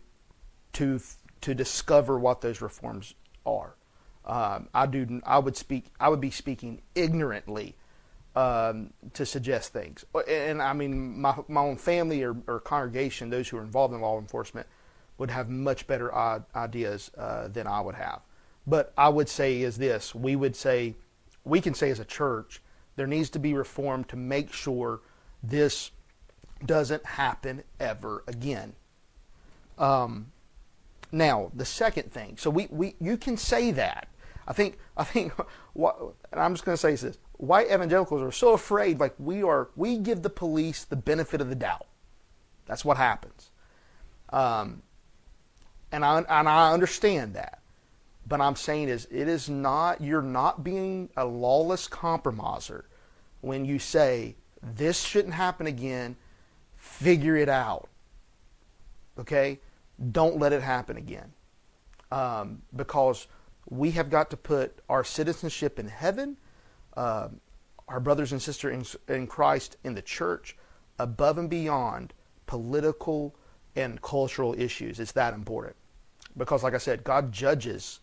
to to discover what those reforms are. Um, I do. I would speak. I would be speaking ignorantly um, to suggest things. And I mean, my my own family or, or, congregation, those who are involved in law enforcement, would have much better ideas uh, than I would have. But I would say is this: we would say, we can say as a church, there needs to be reform to make sure this doesn't happen ever again. Um, now, the second thing, so we, we you can say that. I think I think [LAUGHS] what and I'm just going to say this: white evangelicals are so afraid, like we are. We give the police the benefit of the doubt. That's what happens. Um, and I and I understand that, but I'm saying is it is not. You're not being a lawless compromiser when you say this shouldn't happen again. Figure it out. Okay, don't let it happen again, um, because we have got to put our citizenship in heaven, uh, our brothers and sisters in, in Christ in the church, above and beyond political and cultural issues. It's that important. Because, like I said, God judges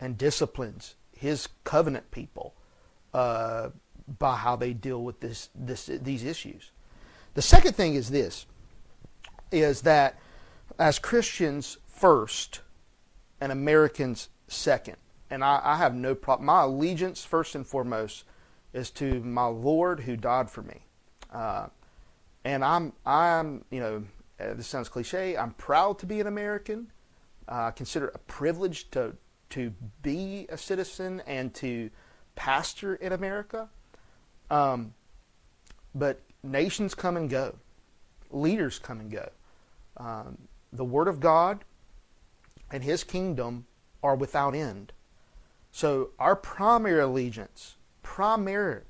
and disciplines his covenant people uh, by how they deal with this, this, these issues. The second thing is this is that as Christians first and Americans second. And I, I have no problem. My allegiance, first and foremost, is to my Lord who died for me. Uh, and I'm, I'm, you know, uh, this sounds cliche. I'm proud to be an American. Uh, I consider it a privilege to to be a citizen and to pastor in America. Um, but nations come and go, leaders come and go. Um, the Word of God and His kingdom are without end. So our primary allegiance, primary,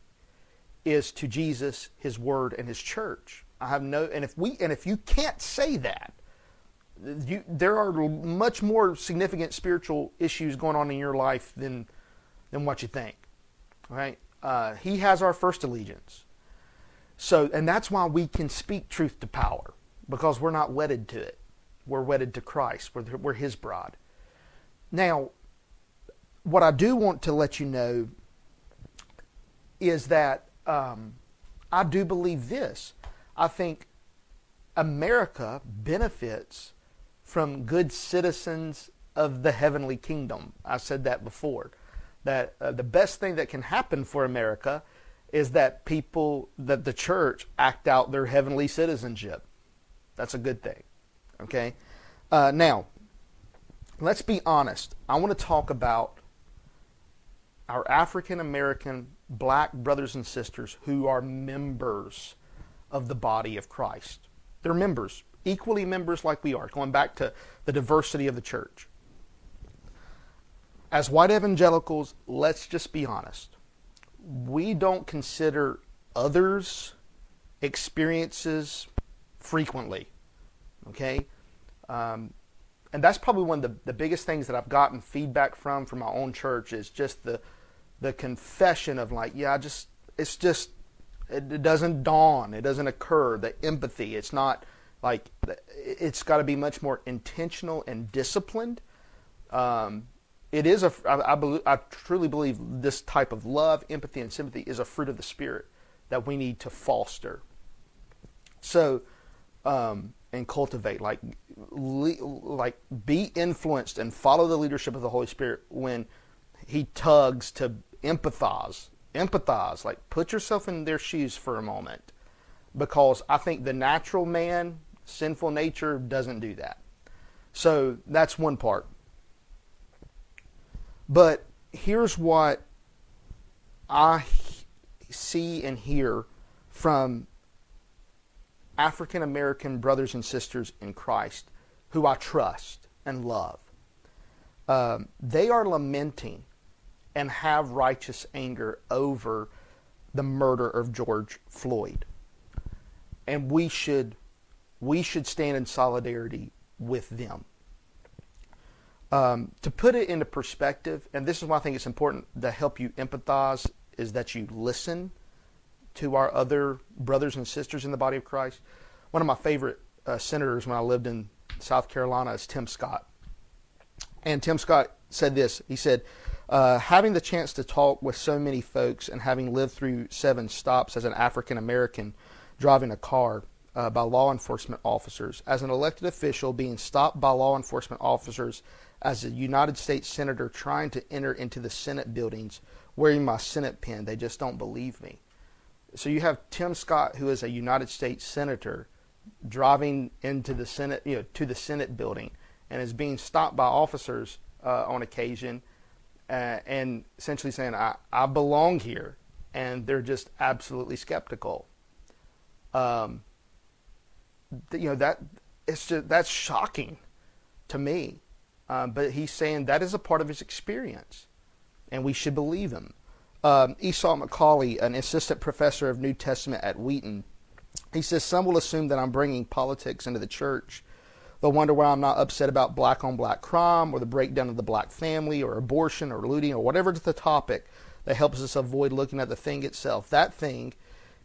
is to Jesus, His Word, and His church. I have no, and if we, and if you can't say that, you, there are much more significant spiritual issues going on in your life than than what you think. Right? Uh, he has our first allegiance. So, and that's why we can speak truth to power because we're not wedded to it. We're wedded to Christ. We're, we're His bride. Now, what I do want to let you know is that um, I do believe this. I think America benefits from good citizens of the heavenly kingdom. I said that before. That uh, the best thing that can happen for America is that people, that the church act out their heavenly citizenship. That's a good thing. Okay? Uh, now, let's be honest. I want to talk about our African American black brothers and sisters who are members of the body of Christ. They're members, equally members like we are, going back to the diversity of the church. As white evangelicals, let's just be honest. We don't consider others' experiences frequently. Okay? Um, and that's probably one of the, the biggest things that I've gotten feedback from from my own church is just the the confession of like, yeah, I just it's just it, doesn't dawn, it doesn't occur. The empathy, it's not like it's got to be much more intentional and disciplined. Um, it is a I, I, believe, I truly believe this type of love, empathy, and sympathy is a fruit of the spirit that we need to foster. So. Um, and cultivate like like be influenced and follow the leadership of the holy spirit when he tugs to empathize empathize like put yourself in their shoes for a moment. Because i think the natural man sinful nature doesn't do that. So that's one part. But here's what i see and hear from African American brothers and sisters in Christ who I trust and love. Um, they are lamenting and have righteous anger over the murder of George Floyd. And we should we should stand in solidarity with them. Um, to put it into perspective, and this is why I think it's important to help you empathize, is that you listen to our other brothers and sisters in the body of Christ. One of my favorite uh, senators when I lived in South Carolina is Tim Scott. And Tim Scott said this He said, uh, having the chance to talk with so many folks and having lived through seven stops as an African American driving a car uh, by law enforcement officers, as an elected official being stopped by law enforcement officers, as a United States Senator trying to enter into the Senate buildings wearing my Senate pin, they just don't believe me. So you have Tim Scott, who is a United States senator, driving into the Senate, you know, to the Senate building, and is being stopped by officers uh, on occasion, uh, and essentially saying, I, I belong here. And they're just absolutely skeptical. Um, you know, that it's just, that's shocking to me. Uh, but he's saying that is a part of his experience, and we should believe him. Um, Esau McCaulley, an assistant professor of New Testament at Wheaton, he says some will assume that I'm bringing politics into the church. They'll wonder why I'm not upset about black on black crime or the breakdown of the black family or abortion or looting or whatever the topic that helps us avoid looking at the thing itself. That thing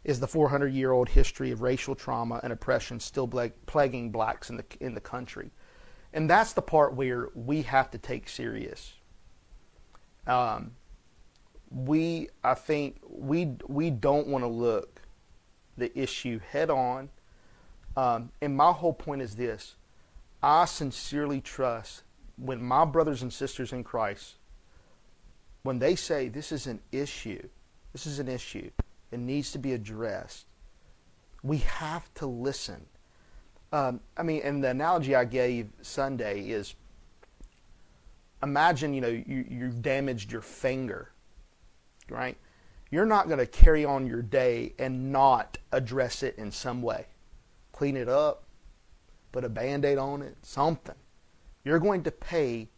is the 400 year old history of racial trauma and oppression still plaguing blacks in the, in the country. And that's the part where we have to take serious. Um, we, I think, we, we don't want to look the issue head on. Um, and my whole point is this. I sincerely trust when my brothers and sisters in Christ, when they say this is an issue, this is an issue, it needs to be addressed, we have to listen. Um, I mean, and the analogy I gave Sunday is imagine, you know, you, you've damaged your finger, right? You're not going to carry on your day and not address it in some way. Clean it up, put a band aid on it, something. You're going to pay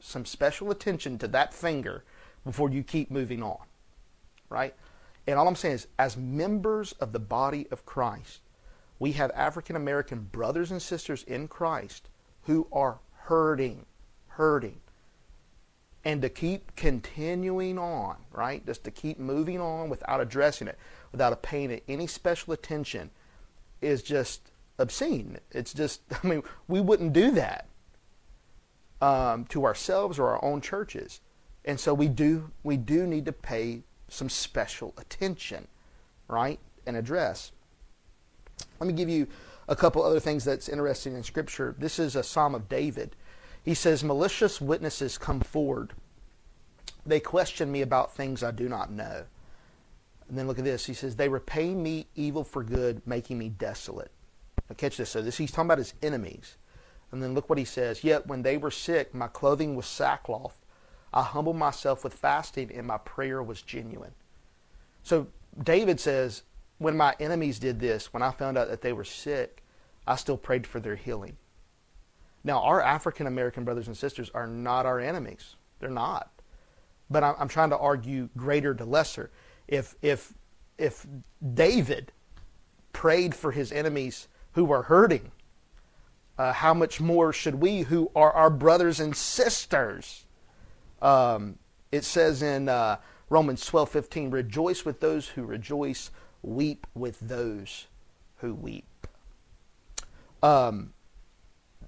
some special attention to that finger before you keep moving on, right? And all I'm saying is, as members of the body of Christ, we have African American brothers and sisters in Christ who are hurting, hurting. And to keep continuing on, right? Just to keep moving on without addressing it, without paying it any special attention, is just obscene. It's just, [LAUGHS] I mean, we wouldn't do that um, to ourselves or our own churches. And so we do, we do need to pay some special attention, right? And address. Let me give you a couple other things that's interesting in Scripture. This is a Psalm of David. He says, Malicious witnesses come forward. They question me about things I do not know. And then look at this. He says, They repay me evil for good, making me desolate. Now catch this. So this he's talking about his enemies. And then look what he says. Yet when they were sick, my clothing was sackcloth. I humbled myself with fasting, and my prayer was genuine. So David says, when my enemies did this, when I found out that they were sick, I still prayed for their healing. Now, our African American brothers and sisters are not our enemies. They're not. But I'm, I'm, trying to argue greater to lesser. If, if, if David prayed for his enemies who were hurting, uh, how much more should we, who are our brothers and sisters? Um, it says in uh, Romans 12:15, "Rejoice with those who rejoice, weep with those who weep. Um,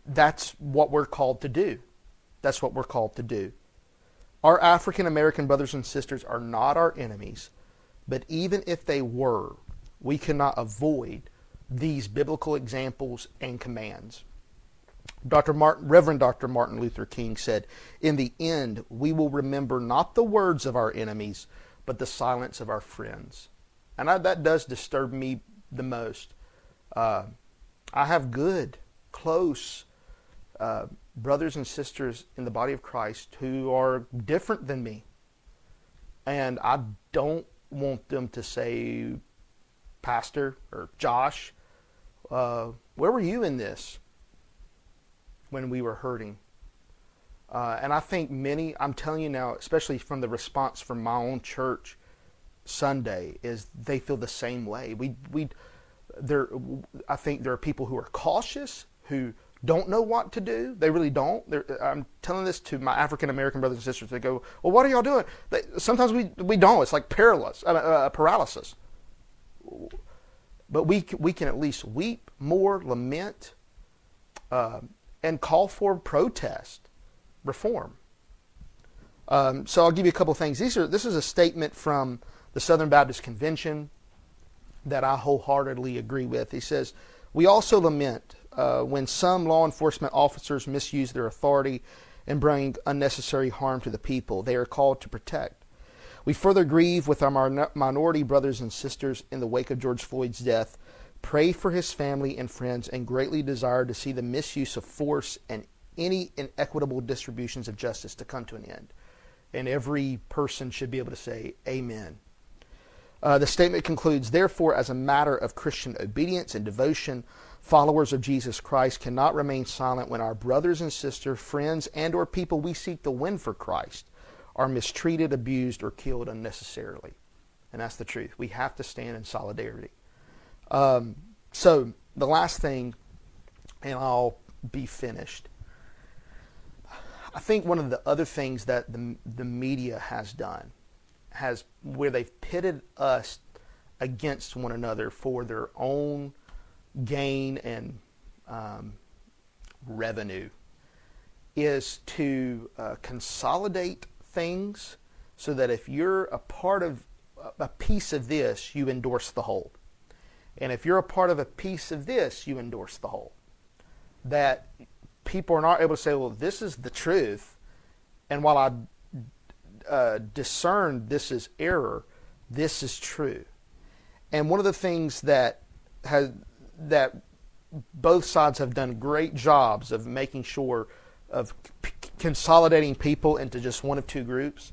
that's what we're called to do. That's what we're called to do. Our African American brothers and sisters are not our enemies, but even if they were, we cannot avoid these biblical examples and commands. Dr. Martin, Reverend Dr. Martin Luther King said, In the end, we will remember not the words of our enemies, but the silence of our friends. And I, that does disturb me the most. Uh, I have good, close uh, brothers and sisters in the body of Christ who are different than me. And I don't want them to say, Pastor or Josh, uh, where were you in this when we were hurting? Uh, and I think many, I'm telling you now, especially from the response from my own church, Sunday is they feel the same way. We we there I think there are people who are cautious who don't know what to do. They really don't. They're, I'm telling this to my African American brothers and sisters. They go, "Well, what are y'all doing?" They, sometimes we we don't. It's like paralysis. Uh, uh, paralysis. But we we can at least weep, more, lament, uh, and call for protest, reform. Um, so I'll give you a couple of things. These are this is a statement from the Southern Baptist Convention that I wholeheartedly agree with. He says, We also lament uh, when some law enforcement officers misuse their authority and bring unnecessary harm to the people they are called to protect. We further grieve with our minority brothers and sisters in the wake of George Floyd's death, pray for his family and friends, and greatly desire to see the misuse of force and any inequitable distributions of justice to come to an end. And every person should be able to say, Amen. Uh, the statement concludes Therefore, as a matter of Christian obedience and devotion, followers of Jesus Christ cannot remain silent when our brothers and sisters, friends, and or people we seek to win for Christ are mistreated, abused, or killed unnecessarily. And that's the truth. We have to stand in solidarity. Um, so, the last thing, and I'll be finished. I think one of the other things that the, the media has done has where they've pitted us against one another for their own gain and um, revenue is to uh, consolidate things so that if you're a part of a piece of this, you endorse the whole. And if you're a part of a piece of this, you endorse the whole. That people are not able to say, well, this is the truth. And while I uh, discern this is error, this is true. And one of the things that has that both sides have done great jobs of making sure of consolidating people into just one of two groups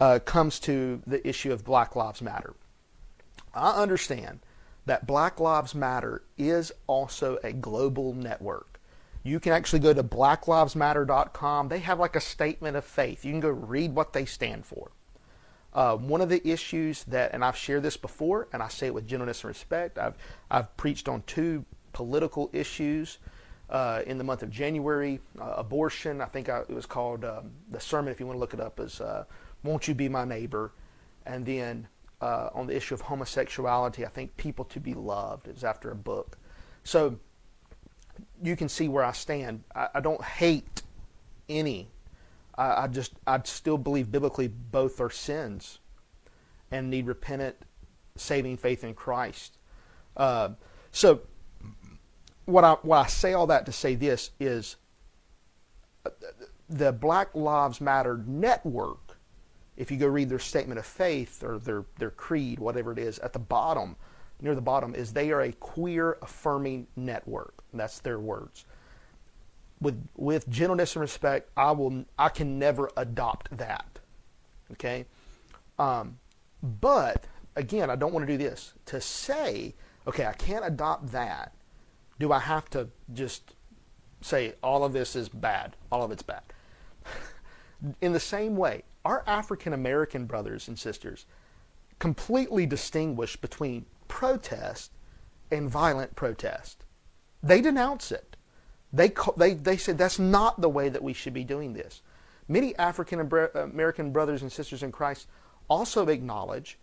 uh, comes to the issue of Black Lives Matter. I understand that Black Lives Matter is also a global network. You can actually go to blacklivesmatter.com. They have like a statement of faith. You can go read what they stand for. Uh, one of the issues that, and I've shared this before, and I say it with gentleness and respect. I've I've preached on two political issues uh, in the month of January. Uh, abortion, I think I, it was called um, the sermon. If you want to look it up, is uh, "Won't You Be My Neighbor?" And then uh, on the issue of homosexuality, I think "People to Be Loved." It was after a book, so you can see where I stand. I, I don't hate any I, I just I still believe biblically both are sins and need repentant, saving faith in Christ. Uh, so what I what I say all that to say this is uh, the Black Lives Matter network. If you go read their statement of faith or their their creed, whatever it is, at the bottom, near the bottom, is they are a queer affirming network. That's their words with with gentleness and respect, I will I can never adopt that. Okay, um, but again, I don't want to do this to say, okay, I can't adopt that. Do I have to just say all of this is bad? All of it's bad. [LAUGHS] In the same way, our African American brothers and sisters completely distinguish between protest and violent protest. They denounce it. They, they, they said that's not the way that we should be doing this. Many African American brothers and sisters in Christ also acknowledge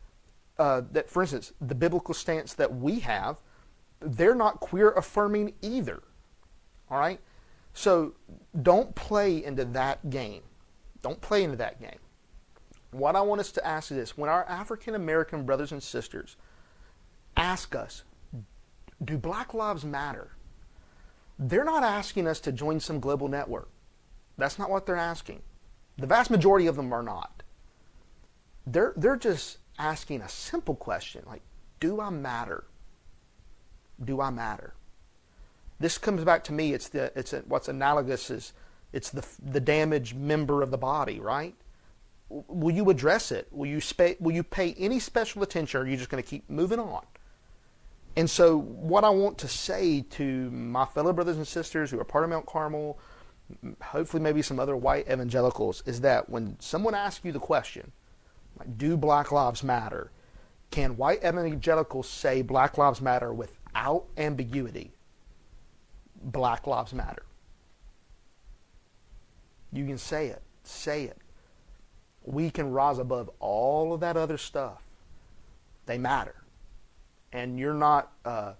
uh, that, for instance, the biblical stance that we have, they're not queer affirming either. All right? So don't play into that game. Don't play into that game. What I want us to ask is this when our African American brothers and sisters ask us, do Black Lives Matter? They're not asking us to join some global network. That's not what they're asking. The vast majority of them are not. They're, they're just asking a simple question like, do I matter? Do I matter? This comes back to me. It's the it's a, what's analogous is it's the the damaged member of the body, right? Will you address it? Will you will you pay any special attention, or are you just going to keep moving on? And so, what I want to say to my fellow brothers and sisters who are part of Mount Carmel, hopefully, maybe some other white evangelicals, is that when someone asks you the question, like, do Black Lives Matter? Can white evangelicals say Black Lives Matter without ambiguity? Black Lives Matter. You can say it. Say it. We can rise above all of that other stuff. They matter and you're not uh,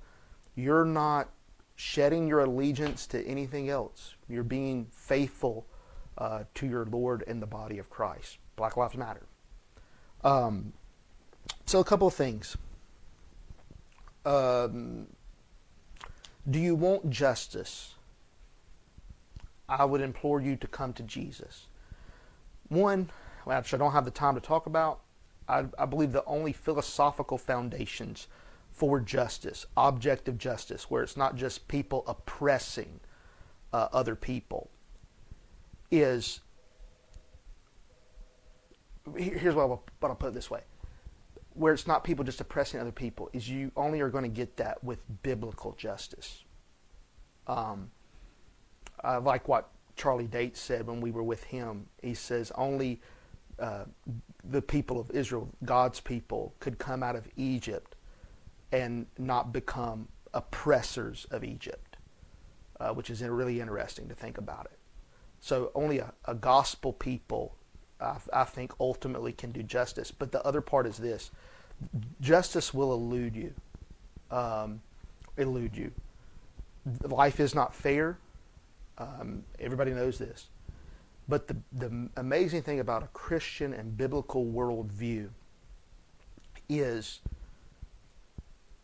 you're not shedding your allegiance to anything else. You're being faithful uh, to your Lord and the body of Christ. Black Lives Matter. Um, so a couple of things. Um, do you want justice? I would implore you to come to Jesus. One, which I don't have the time to talk about, I, I believe the only philosophical foundations for justice, objective justice, where it's not just people oppressing uh, other people, is here's what I'll, what I'll put it this way where it's not people just oppressing other people is you only are going to get that with biblical justice. Um, I like what Charlie Dates said when we were with him. He says only uh, the people of Israel, God's people, could come out of Egypt and not become oppressors of Egypt, uh, which is really interesting to think about it. So only a, a gospel people I, I think ultimately can do justice. But the other part is this: justice will elude you. Um, elude you. Life is not fair. Um, everybody knows this. But the, the amazing thing about a Christian and biblical worldview is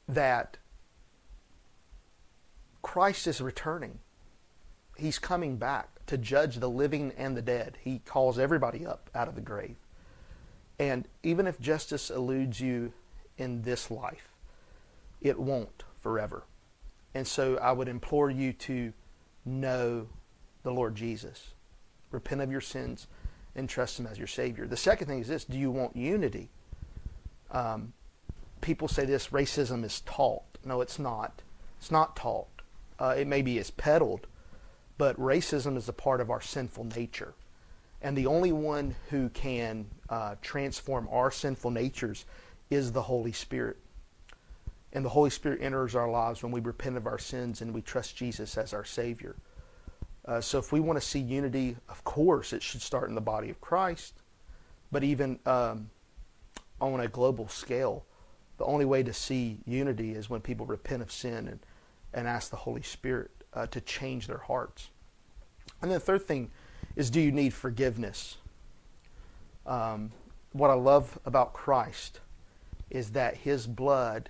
that Christ is returning. He's coming back to judge the living and the dead. He calls everybody up out of the grave. And even if justice eludes you in this life, it won't forever. And so I would implore you to know the Lord Jesus, repent of your sins, and trust Him as your Savior. The second thing is this do you want unity? Um, people say this racism is taught. No, it's not. It's not taught. Uh, it maybe is peddled but racism is a part of our sinful nature. And the only one who can uh, transform our sinful natures is the Holy Spirit. And the Holy Spirit enters our lives when we repent of our sins and we trust Jesus as our Savior. Uh, so if we want to see unity, of course, it should start in the body of Christ. But even um, on a global scale, the only way to see unity is when people repent of sin and, and ask the Holy Spirit uh, to change their hearts. And the third thing is do you need forgiveness? Um, what I love about Christ is that his blood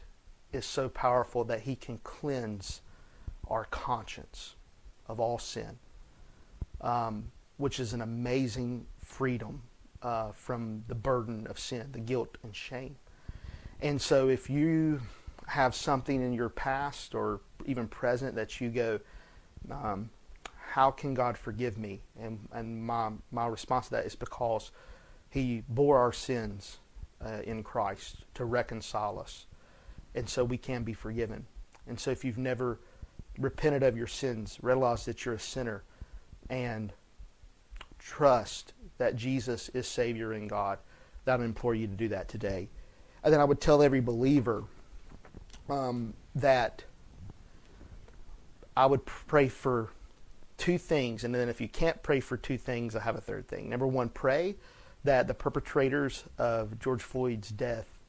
is so powerful that he can cleanse our conscience of all sin, um, which is an amazing freedom uh, from the burden of sin, the guilt and shame. And so if you have something in your past or even present that you go, um, how can God forgive me? And, and my, my response to that is because He bore our sins uh, in Christ to reconcile us. And so we can be forgiven. And so if you've never repented of your sins, realize that you're a sinner, and trust that Jesus is Savior and God, that I implore you to do that today. And then I would tell every believer um, that I would pray for two things, and then if you can't pray for two things, I have a third thing. Number one, pray that the perpetrators of George Floyd's death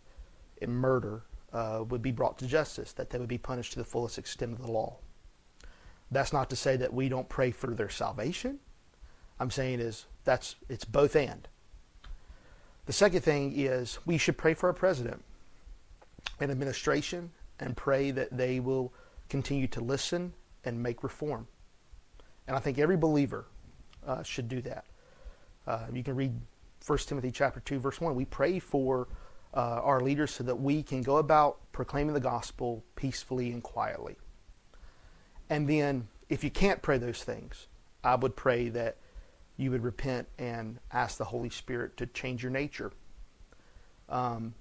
and murder uh, would be brought to justice, that they would be punished to the fullest extent of the law. That's not to say that we don't pray for their salvation. I'm saying is that's it's both and. The second thing is we should pray for our president and administration and pray that they will continue to listen and make reform. And I think every believer uh, should do that. Uh, you can read 1 Timothy chapter 2, verse 1. We pray for uh, our leaders so that we can go about proclaiming the gospel peacefully and quietly. And then, if you can't pray those things, I would pray that you would repent and ask the Holy Spirit to change your nature. Um,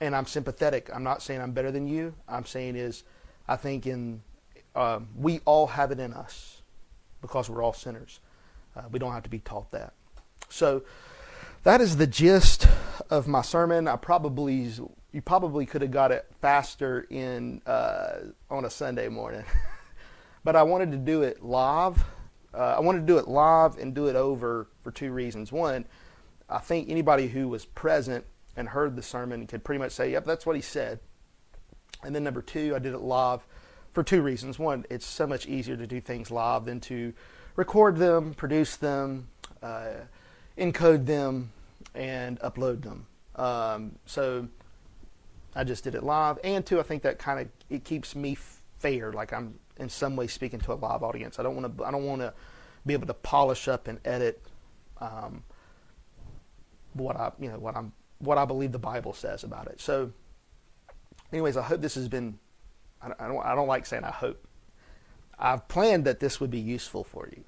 and I'm sympathetic. I'm not saying I'm better than you. I'm saying is, I think in um, we all have it in us because we're all sinners. Uh, we don't have to be taught that. So that is the gist of my sermon. I probably you probably could have got it faster in uh, on a Sunday morning, [LAUGHS] but I wanted to do it live. Uh, I wanted to do it live and do it over for two reasons. One, I think anybody who was present and heard the sermon could pretty much say, "Yep, that's what he said." And then number two, I did it live for two reasons. One, it's so much easier to do things live than to record them, produce them, uh, encode them, and upload them. Um, so I just did it live, and two, I think that kind of it keeps me fair, like I'm in some way speaking to a live audience. I don't want to. I don't want to be able to polish up and edit um, what I, you know, what I'm, what I believe the Bible says about it. So, anyways, I hope this has been I don't, I don't like saying I hope. I've planned that this would be useful for you.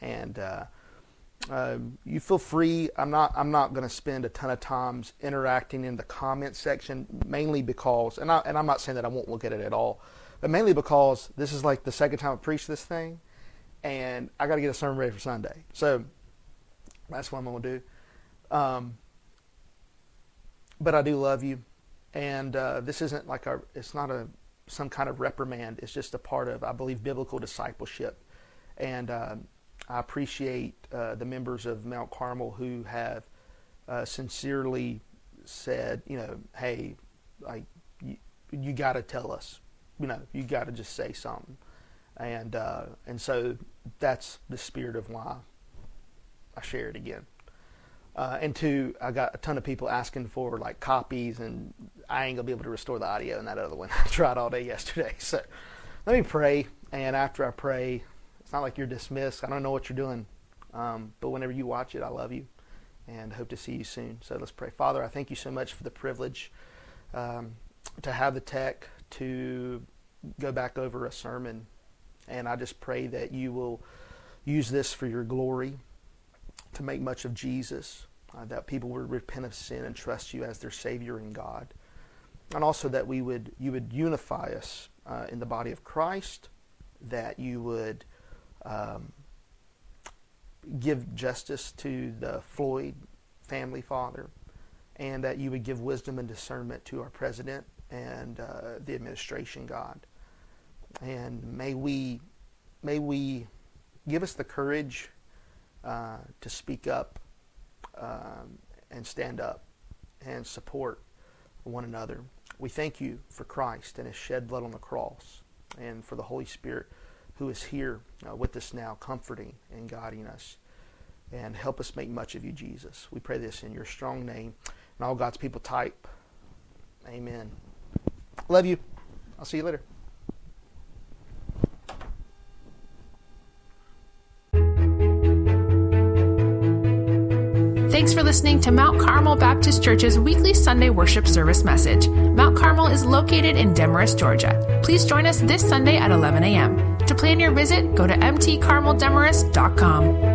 And uh, uh, you feel free. I'm not. I'm not going to spend a ton of times interacting in the comment section, mainly because, and I and I'm not saying that I won't look at it at all, but mainly because this is like the second time I preached this thing, and I got to get a sermon ready for Sunday. So that's what I'm going to do. Um, but I do love you, and uh, this isn't like a. It's not a some kind of reprimand. It's just a part of, I believe, biblical discipleship, and. Uh, I appreciate uh, the members of Mount Carmel who have uh, sincerely said, you know, hey, like you, you got to tell us, you know, you got to just say something, and uh, and so that's the spirit of why I share it again. Uh, and two, I got a ton of people asking for like copies, and I ain't gonna be able to restore the audio in that other one. [LAUGHS] I tried all day yesterday, so let me pray, and after I pray, it's not like you're dismissed. I don't know what you're doing. Um, but whenever you watch it, I love you and hope to see you soon. So let's pray. Father, I thank you so much for the privilege um, to have the tech to go back over a sermon. And I just pray that you will use this for your glory, to make much of Jesus, uh, that people would repent of sin and trust you as their Savior and God. And also that we would you would unify us uh, in the body of Christ, that you would um, give justice to the Floyd family father, and that you would give wisdom and discernment to our president and uh, the administration, God. And may we, may we give us the courage uh, to speak up um, and stand up and support one another. We thank you for Christ and his shed blood on the cross and for the Holy Spirit who is here uh, with us now, comforting and guiding us. And help us make much of you, Jesus. We pray this in your strong name. And all God's people type, Amen. Love you. I'll see you later. Thanks for listening to Mount Carmel Baptist Church's weekly Sunday worship service message. Mount Carmel is located in Demorest, Georgia. Please join us this Sunday at 11 a.m. To plan your visit, go to mtcarmeldemorest.com.